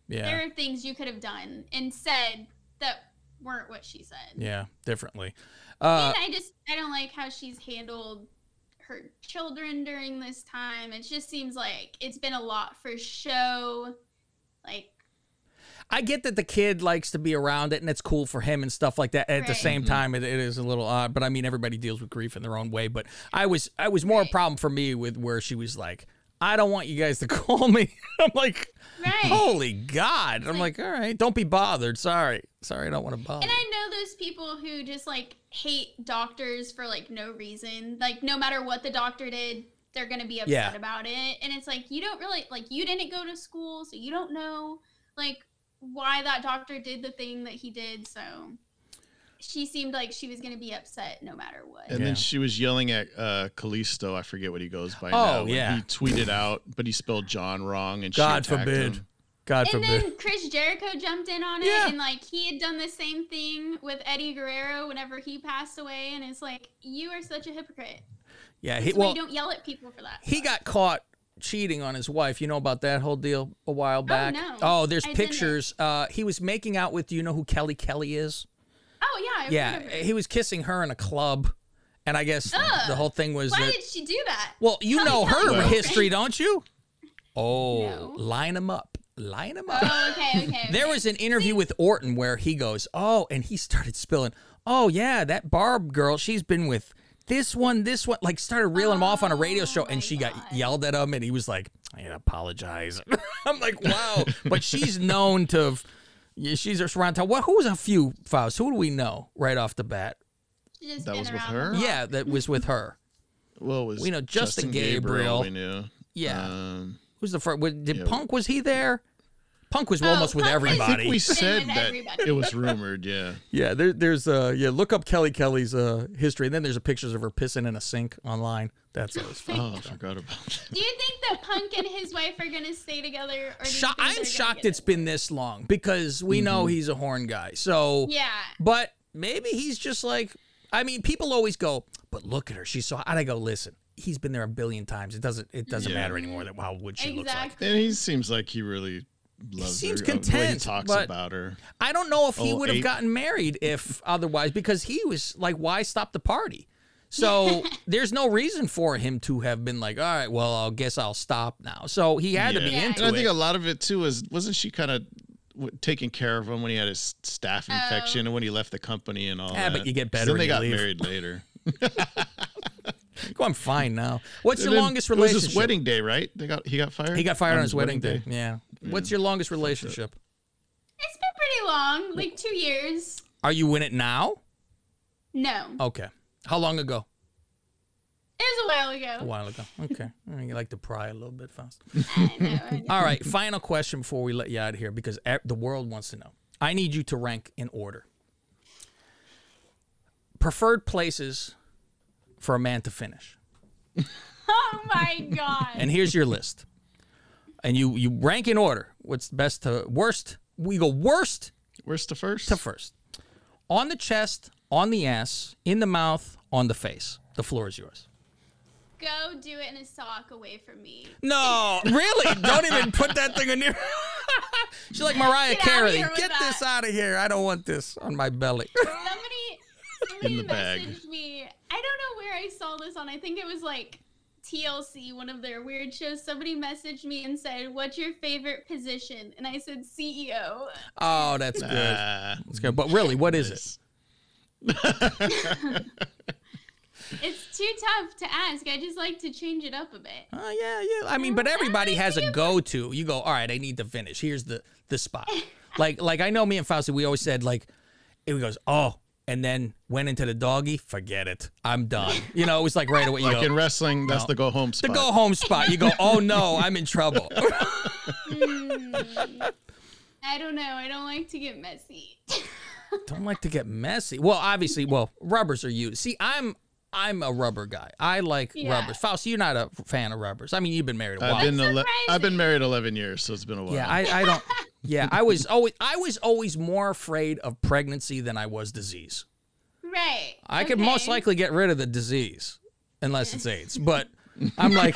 Yeah. there are things you could have done and said that weren't what she said. Yeah. Differently. Uh, and I just I don't like how she's handled her children during this time. It just seems like it's been a lot for show. Like I get that the kid likes to be around it and it's cool for him and stuff like that. At the Right. same mm-hmm. time, it, it is a little odd, but I mean, everybody deals with grief in their own way. But I was, I was more a problem for me with where she was like, I don't want you guys to [LAUGHS] call me. I'm like, right. holy God. I'm like, all right, don't be bothered. Sorry. Sorry, I don't want to bother. And I know those people who just like hate doctors for like no reason. Like no matter what the doctor did, they're gonna be upset Yeah. about it. And it's like you don't really like you didn't go to school, so you don't know like why that doctor did the thing that he did. So she seemed like she was gonna be upset no matter what. And Yeah. then she was yelling at uh, Kalisto. I forget what he goes by Oh, now. yeah. He tweeted out, but he spelled John wrong, and God she forbid. him. God and forbid. And then Chris Jericho jumped in on it, Yeah. and like he had done the same thing with Eddie Guerrero whenever he passed away, and it's like you are such a hypocrite. yeah. He, why well, you don't yell at people for that. he got caught cheating on his wife. You know about that whole deal a while back? no. Oh, there's I pictures. Uh, he was making out with, do you know who Kelly Kelly is? Oh yeah, I've Yeah, it. he was kissing her in a club, and I guess Ugh. the whole thing was Why that. did she do that? well, you Kelly know her Kelly's [LAUGHS] history, don't you? [LAUGHS] Oh, No. line them up, line them up. Oh, okay, okay. [LAUGHS] There was an interview with Orton where he goes, "Oh," and he started spilling. Oh yeah, that Barb girl, she's been with this one, this one. Like started reeling him off on a radio show, and my she got yelled at him, and he was like, "I apologize." [LAUGHS] I'm like, wow, but she's [LAUGHS] known to. have- Yeah, she's around town. What? Who was a few fouls? Who do we know right off the bat? Just That was with her? Yeah, that was [LAUGHS] with her. Well, it was We know Justin Gabriel. We knew. Yeah. Um, Who's the first? Did Yeah. Punk was he there? Punk was Oh, almost with Punk was- I everybody. think we said that it was rumored. Yeah. [LAUGHS] Yeah, there, there's uh yeah, look up Kelly Kelly's uh history, and then there's a pictures of her pissing in a sink online. That's always [LAUGHS] fun. Oh, I forgot about that. Do you think that Punk and his wife are gonna stay together? Or Sho- I'm shocked get it's it? been this long because we know Mm-hmm. he's a horn guy. So Yeah. but maybe he's just like I mean, people always go, but look at her, she's so. And I go, listen, he's been there a billion times. It doesn't it doesn't Yeah. matter anymore that how would she looks like. Exactly. And he seems like he really loves seems her. uh, The way he content, talks but- about her. I don't know if he Oh, would have gotten married if [LAUGHS] otherwise, because he was like, why stop the party? So [LAUGHS] there's no reason for him to have been like, all right, well, I guess I'll stop now. So he had to be Yeah. into And I think it. a lot of it too is wasn't she kind of taking care of him when he had his staph infection and when he left the company and all Yeah, that. but you get better Then they you got leave. married later. [LAUGHS] Go, I'm fine now. What's And your then longest it was relationship? his wedding day, right? They got he got fired. He got fired on, his wedding day. Yeah. Yeah. What's your longest relationship? It's been pretty long, like two years. Are you in it now? No, Okay. How long ago? it was a while ago. A ago. while ago. Okay. [LAUGHS] You like to pry a little bit fast. I know, I know. [LAUGHS] All right. Final question before we let you out of here because e- the world wants to know. I need you to rank in order. Preferred places for a man to finish. [LAUGHS] Oh my god. And here's your list. And you you rank in order. What's best to worst? We go worst Worst to first? to first. On the chest, on the ass, in the mouth, on the face. The floor is yours. Go do it in a sock away from me. No, really? Don't even put that thing in there. [LAUGHS] She's like Mariah Get Carey. Get that." this out of here. I don't want this on my belly. [LAUGHS] Somebody, somebody In the bag. me. I don't know where I saw this on. I think it was like TLC, one of their weird shows. Somebody messaged me and said, "What's your favorite position?" And I said CEO. Oh, that's good. Nah. That's good. But really, what is it? [LAUGHS] [LAUGHS] It's too tough to ask. I just like to change it up a bit. Oh yeah, yeah. I mean, but everybody has a go-to. You go, all right. I need to finish. Here's the the spot. [LAUGHS] Like like I know me and Fausti. We always said like, it goes, oh, and then went into the doggy. Forget it. I'm done. You know, it was like right away. You Like go, in wrestling, that's No. the go home spot. the go home spot. You go, oh no, I'm in trouble. [LAUGHS] I don't know. I don't like to get messy. Don't like to get messy. Well, obviously, well, rubbers are used. See, I'm I'm a rubber guy. I like Yeah. rubbers. Fausti, you're not a fan of rubbers. I mean, you've been married a while. I've been ele- I've been married 11 years, so it's been a while. Yeah, I, I don't. Yeah, I was [LAUGHS] always I was always more afraid of pregnancy than I was disease. right. I could most likely get rid of the disease, unless it's AIDS. But I'm like,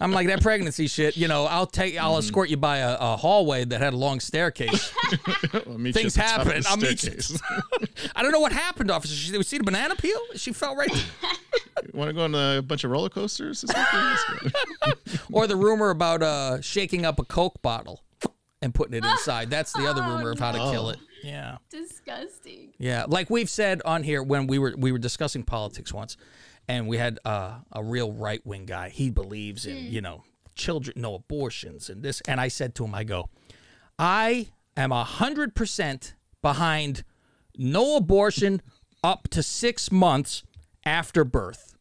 I'm like that pregnancy shit. You know, I'll take, I'll escort you by a, a hallway that had a long staircase. [LAUGHS] I'll meet you Things at the top of happen. I'll meet you. [LAUGHS] I don't know what happened, officer. She, we see the banana peel. She fell right. Want to go on a bunch of roller coasters? this weekend? Let's go. or the rumor about uh shaking up a Coke bottle and putting it inside. That's the other rumor of how to kill it. Yeah. Disgusting. Yeah, like we've said on here when we were we were discussing politics once, and we had uh, a real right wing guy. He believes in you know children, no abortions, and this. And I said to him, I go, I am a hundred percent behind no abortion up to six months after birth.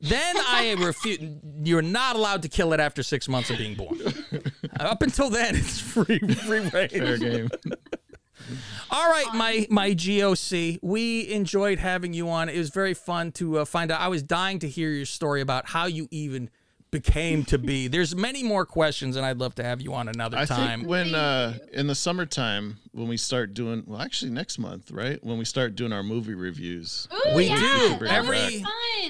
Then I [LAUGHS] refuse. You're not allowed to kill it after six months of being born. [LAUGHS] Up until then, it's free, free range. Fair game. All right, my my GOC. We enjoyed having you on. It was very fun to uh, find out. I was dying to hear your story about how you even became to be. There's many more questions, and I'd love to have you on another I time. think when uh, in the summertime when we start doing well, actually next month, right? When we start doing our movie reviews. Ooh, We yeah, do. Every- was.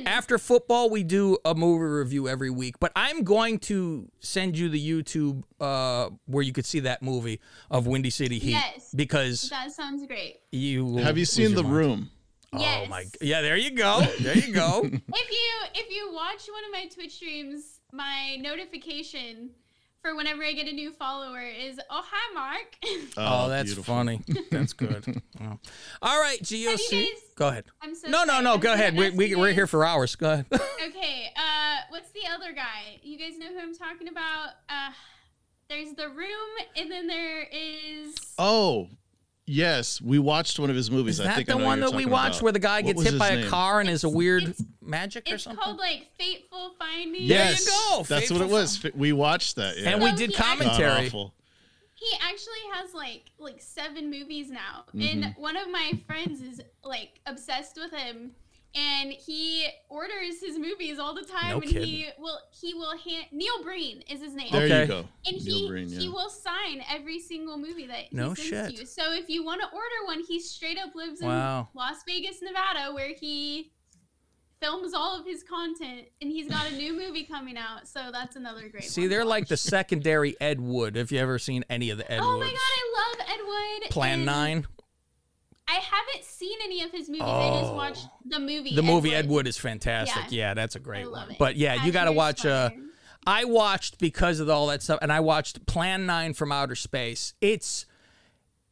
After football, we do a movie review every week. But I'm going to send you the YouTube uh, where you could see that movie of Windy City Heat Yes. because that sounds great. you Have you seen The mind. Room? yes. Oh my! Yeah, there you go. There you go. [LAUGHS] if you if you watch one of my Twitch streams, my notification for whenever I get a new follower is oh hi Mark. Oh, that's beautiful. funny. [LAUGHS] That's good. Oh. All right, GOC. guys- Go ahead. I'm so No, no, sorry. no. I'm Go ahead. We, we, we're here for hours. Go ahead. [LAUGHS] Okay, uh, what's the other guy? You guys know who I'm talking about? Uh, there's the room, and then there is. Oh, yes. We watched one of his movies. Is I that think I the know one that we watched about. where the guy gets hit his by a car and is a weird it's- magic or It's something? called like Fateful Findings. Yes, go, That's what it was. Fi- We watched that. Yeah. And we So did he actually- commentary. He actually has like like seven movies now, Mm-hmm. and one of my friends is like obsessed with him, and he orders his movies all the time. No and kidding. he will he will hand Neil Breen is his name. There Okay. you go. And Neil he Breen, yeah. he will sign every single movie that he No sends shit. you. So if you want to order one, he straight up lives in Las Vegas, Nevada, where he films all of his content, and he's got a new movie coming out. So that's another great. See, they're like the secondary Ed Wood. If you ever seen any of the Ed Oh my god, I love Ed Wood. Plan and Nine. I haven't seen any of his movies. I just Oh. watched the movie. The movie Ed Wood is fantastic. Yeah. Yeah, that's a great love one. it. But yeah, you got to watch. Uh, I watched because of all that stuff, and I watched Plan Nine from Outer Space. It's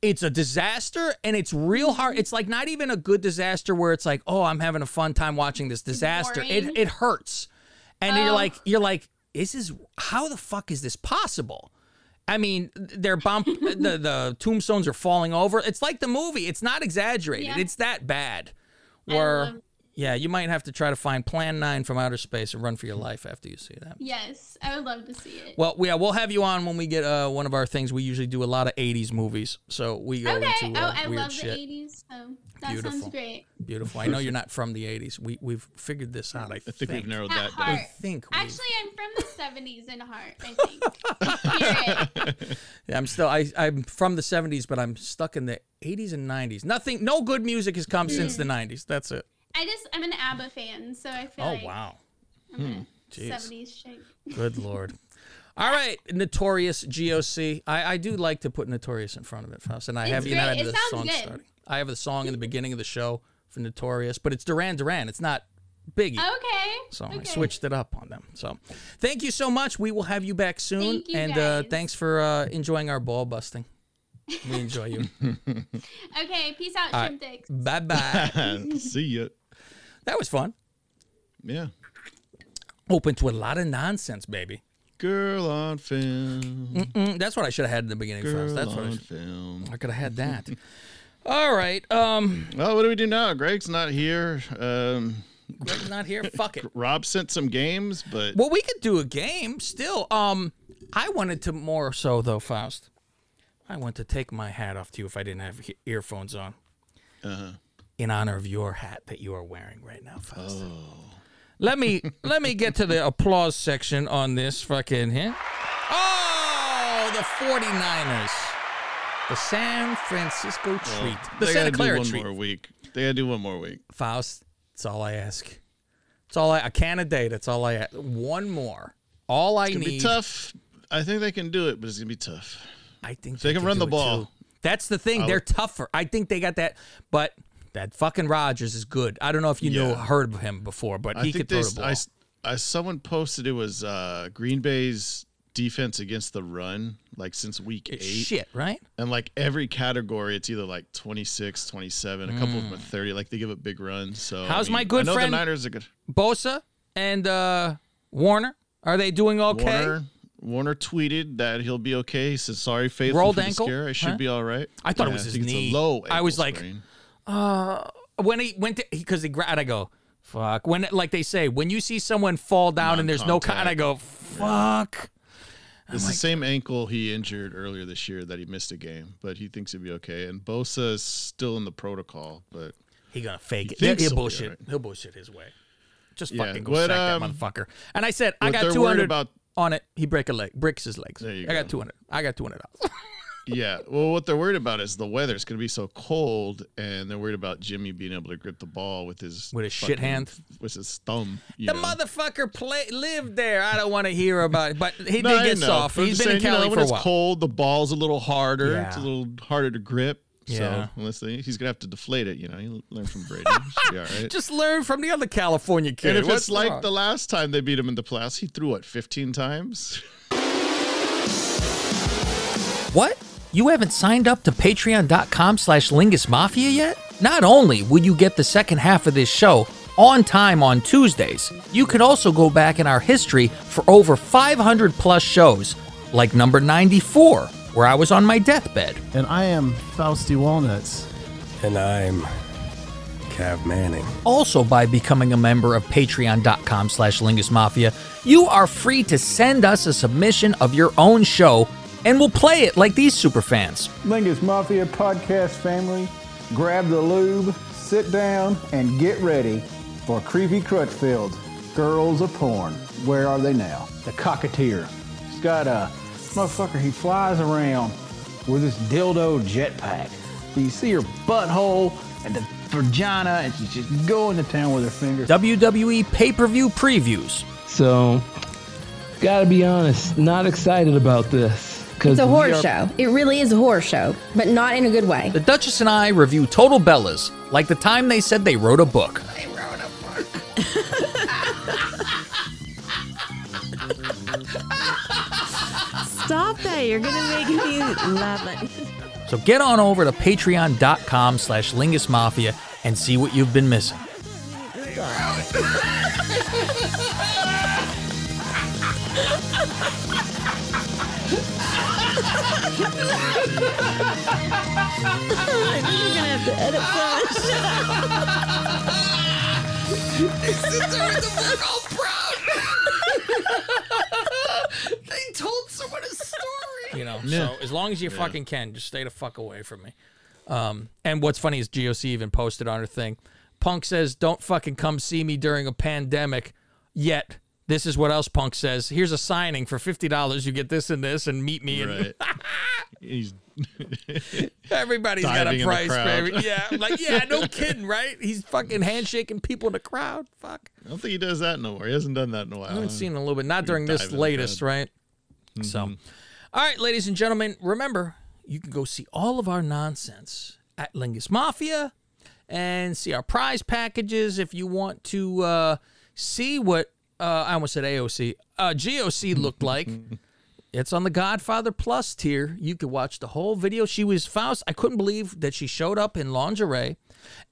it's a disaster, and it's real hard. It's like not even a good disaster where it's like, oh, I'm having a fun time watching this disaster. It it hurts, and you're Oh. like you're like, this is how the fuck is this possible? I mean, they're bump [LAUGHS] the the tombstones are falling over. It's like the movie. It's not exaggerated. Yeah. It's that bad. Where Yeah, you might have to try to find Plan 9 from outer space and run for your life after you see that. Yes, I would love to see it. Well, yeah, we'll have you on when we get uh, one of our things. We usually do a lot of 80s movies. So we go okay. into uh, oh, I weird love shit. the 80s, so that Beautiful. sounds great. Beautiful. I know you're not from the 80s. We, we've figured this out, I, I think we've narrowed At that heart. down. I think we've- Actually, I'm from the 70s in heart, I think. [LAUGHS] yeah, I'm still I I'm from the 70s, but I'm stuck in the 80s and 90s. Nothing, no good music has come since the 90s. That's it. I just, I'm an ABBA fan, so I feel Oh like wow, I'm a Jeez. 70s chick. good [LAUGHS] lord. All right, Notorious GOC. I, I do like to put Notorious in front of it, Faust, and I It's have you know great. had It the song good. starting. I have the song in the [LAUGHS] beginning of the show for Notorious, but it's Duran Duran. It's not Biggie. Okay. So I switched it up on them. So thank you so much. We will have you back soon. Thank you, and uh, thanks for uh, enjoying our ball busting. We enjoy you. [LAUGHS] Okay, peace out, All shrimp right. Bye bye. See ya. That was fun. Yeah. Open to a lot of nonsense, baby. Girl on film. Mm, that's what I should have had in the beginning Girl first. That's what I, on should, film. I could have had that. [LAUGHS] All right. Um, Well, what do we do now? Greg's not here. Um, Greg's not here. Fuck it. [LAUGHS] Rob sent some games, but Well, we could do a game still. Um, I wanted to more so though, Faust. I want to take my hat off to you if I didn't have earphones on. uh, in honor of your hat that you are wearing right now, Faust. Oh. Let me let me get to the applause section on this fucking hit. Oh, the 49ers. The San Francisco treat. The they Santa Clara one treat. more week. They gotta do one more week. Faust, that's all I ask. It's all I a can a day. That's all I ask. One more. All I It's gonna need. be tough. I think they can do it, but it's gonna be tough. I think They can could run the ball. too. That's the thing. I They're tougher. I think they got that. But that fucking Rodgers is good. I don't know if you know Yeah. heard of him before, but I he could throw the ball. I someone posted it was uh, Green Bay's defense against the run, like since week eight. Shit, right? And like every category, it's either like 26, 27, a couple of them are 30. Like they give up big runs. So I Mm. How's mean, my good I know friend- the Niners are good. Bosa and uh, Warner are they doing okay? Warner, Warner tweeted that he'll be okay. He said, "Sorry, faithful Rolled ankle? scare. I should Huh? be all right." I thought it was his it's knee. low. I was like, sprain. Uh, when he went to because he grabbed, I go, fuck. When like they say, when you see someone fall down and there's no con, Non-contact. I go, fuck. It's the same ankle he injured earlier this year that he missed a game, but he thinks he'll be okay. And Bosa is still in the protocol, but He gonna fake He it. He'll, he'll bullshit. alright. He'll bullshit his way. Just Yeah, fucking go what, sack um, that motherfucker. And I said, I got two hundred about- on it. He break a leg, breaks his legs. I got two hundred. I got two hundred dollars. [LAUGHS] yeah. Well, what they're worried about is the weather. It's going to be so cold, and they're worried about Jimmy being able to grip the ball with his With his shit hand? with his thumb. the know. motherfucker play lived there. I don't want to hear about it, but he No, did I get know, soft. but He's been in saying, you know, Cali when for a it's cold, the ball's a little harder. It's a little harder to grip. Yeah. So unless they, he's gonna have to deflate it, you know, you learn from Brady. Should all right. [LAUGHS] Just learn from the other California kid. and if What's it's like the last time they beat him in the playoffs, he threw what 15 times. What? You haven't signed up to patreon.com slash Lingus Mafia yet? Not only will you get the second half of this show on time on Tuesdays, you could also go back in our history for over 500 plus shows, like number 94, where I was on my deathbed. And I am Fausty Walnuts. And I'm Cav Manning. Also, by becoming a member of patreon.com slash Lingus Mafia, you are free to send us a submission of your own show and we'll play it like these superfans. Lingus Mafia podcast family, grab the lube, sit down, and get ready for Creepy Crutchfield. Girls of Porn. Where are they now? The Cocketeer. He's got a motherfucker, he flies around with this dildo jetpack. So You see her butthole and the vagina, and she's just going to town with her fingers. WWE pay per view previews. So, gotta be honest, not excited about this. It's a horror are- show. It really is a horror show, but not in a good way. The Duchess and I review Total Bellas, like the time they said they wrote a book. They wrote a book. [LAUGHS] Stop that. You're going to make me laugh. So get on over to patreon.com slash Lingus Mafia and see what you've been missing. You're going to have to edit They sit there in the book all proud. they told someone a story. You know, Yeah. so as long as you Yeah. fucking can, just stay the fuck away from me. Um, and what's funny is GOC even posted on her thing. Punk says, "Don't fucking come see me during a pandemic." Yet, this is what else Punk says. Here's a signing for fifty dollars. You get this and this, and meet me. Right. And [LAUGHS] He's [LAUGHS] everybody's got a price, baby. [LAUGHS] Yeah, like yeah, no kidding, right? He's fucking handshaking people in the crowd. Fuck. I don't think he does that no more. He hasn't done that in a while. I haven't seen a little bit. Not during this latest, right? So, all right, ladies and gentlemen, remember you can go see all of our nonsense at Lingus Mafia and see our prize packages if you want to uh, see what uh, I almost said AOC, uh, GOC looked like. [LAUGHS] It's on the Godfather Plus tier. You could watch the whole video. She was Faust. I couldn't believe that she showed up in lingerie.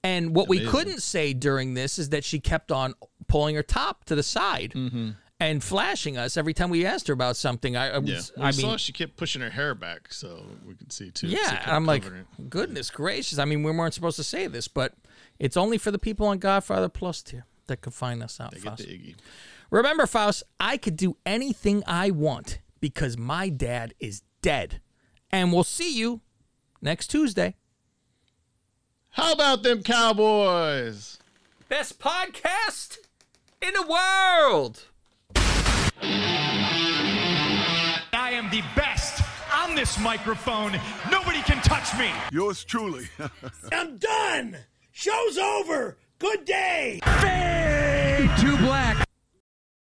And what we couldn't say during this is that she kept on pulling her top to the side mm-hmm. and flashing us every time we asked her about something. I, I was, Yeah, I saw mean, she kept pushing her hair back, so we could see too. yeah, I'm like, it. goodness gracious. I mean, we weren't supposed to say this, but it's only for the people on Godfather Plus tier that can find us out. They Faust. Remember, Faust, I could do anything I want because my dad is dead. And we'll see you next Tuesday. How about them Cowboys? Best podcast in the world. I am the best on this microphone. Nobody can touch me. Yours truly. [LAUGHS] I'm done. Show's over. Good day. Fade to black.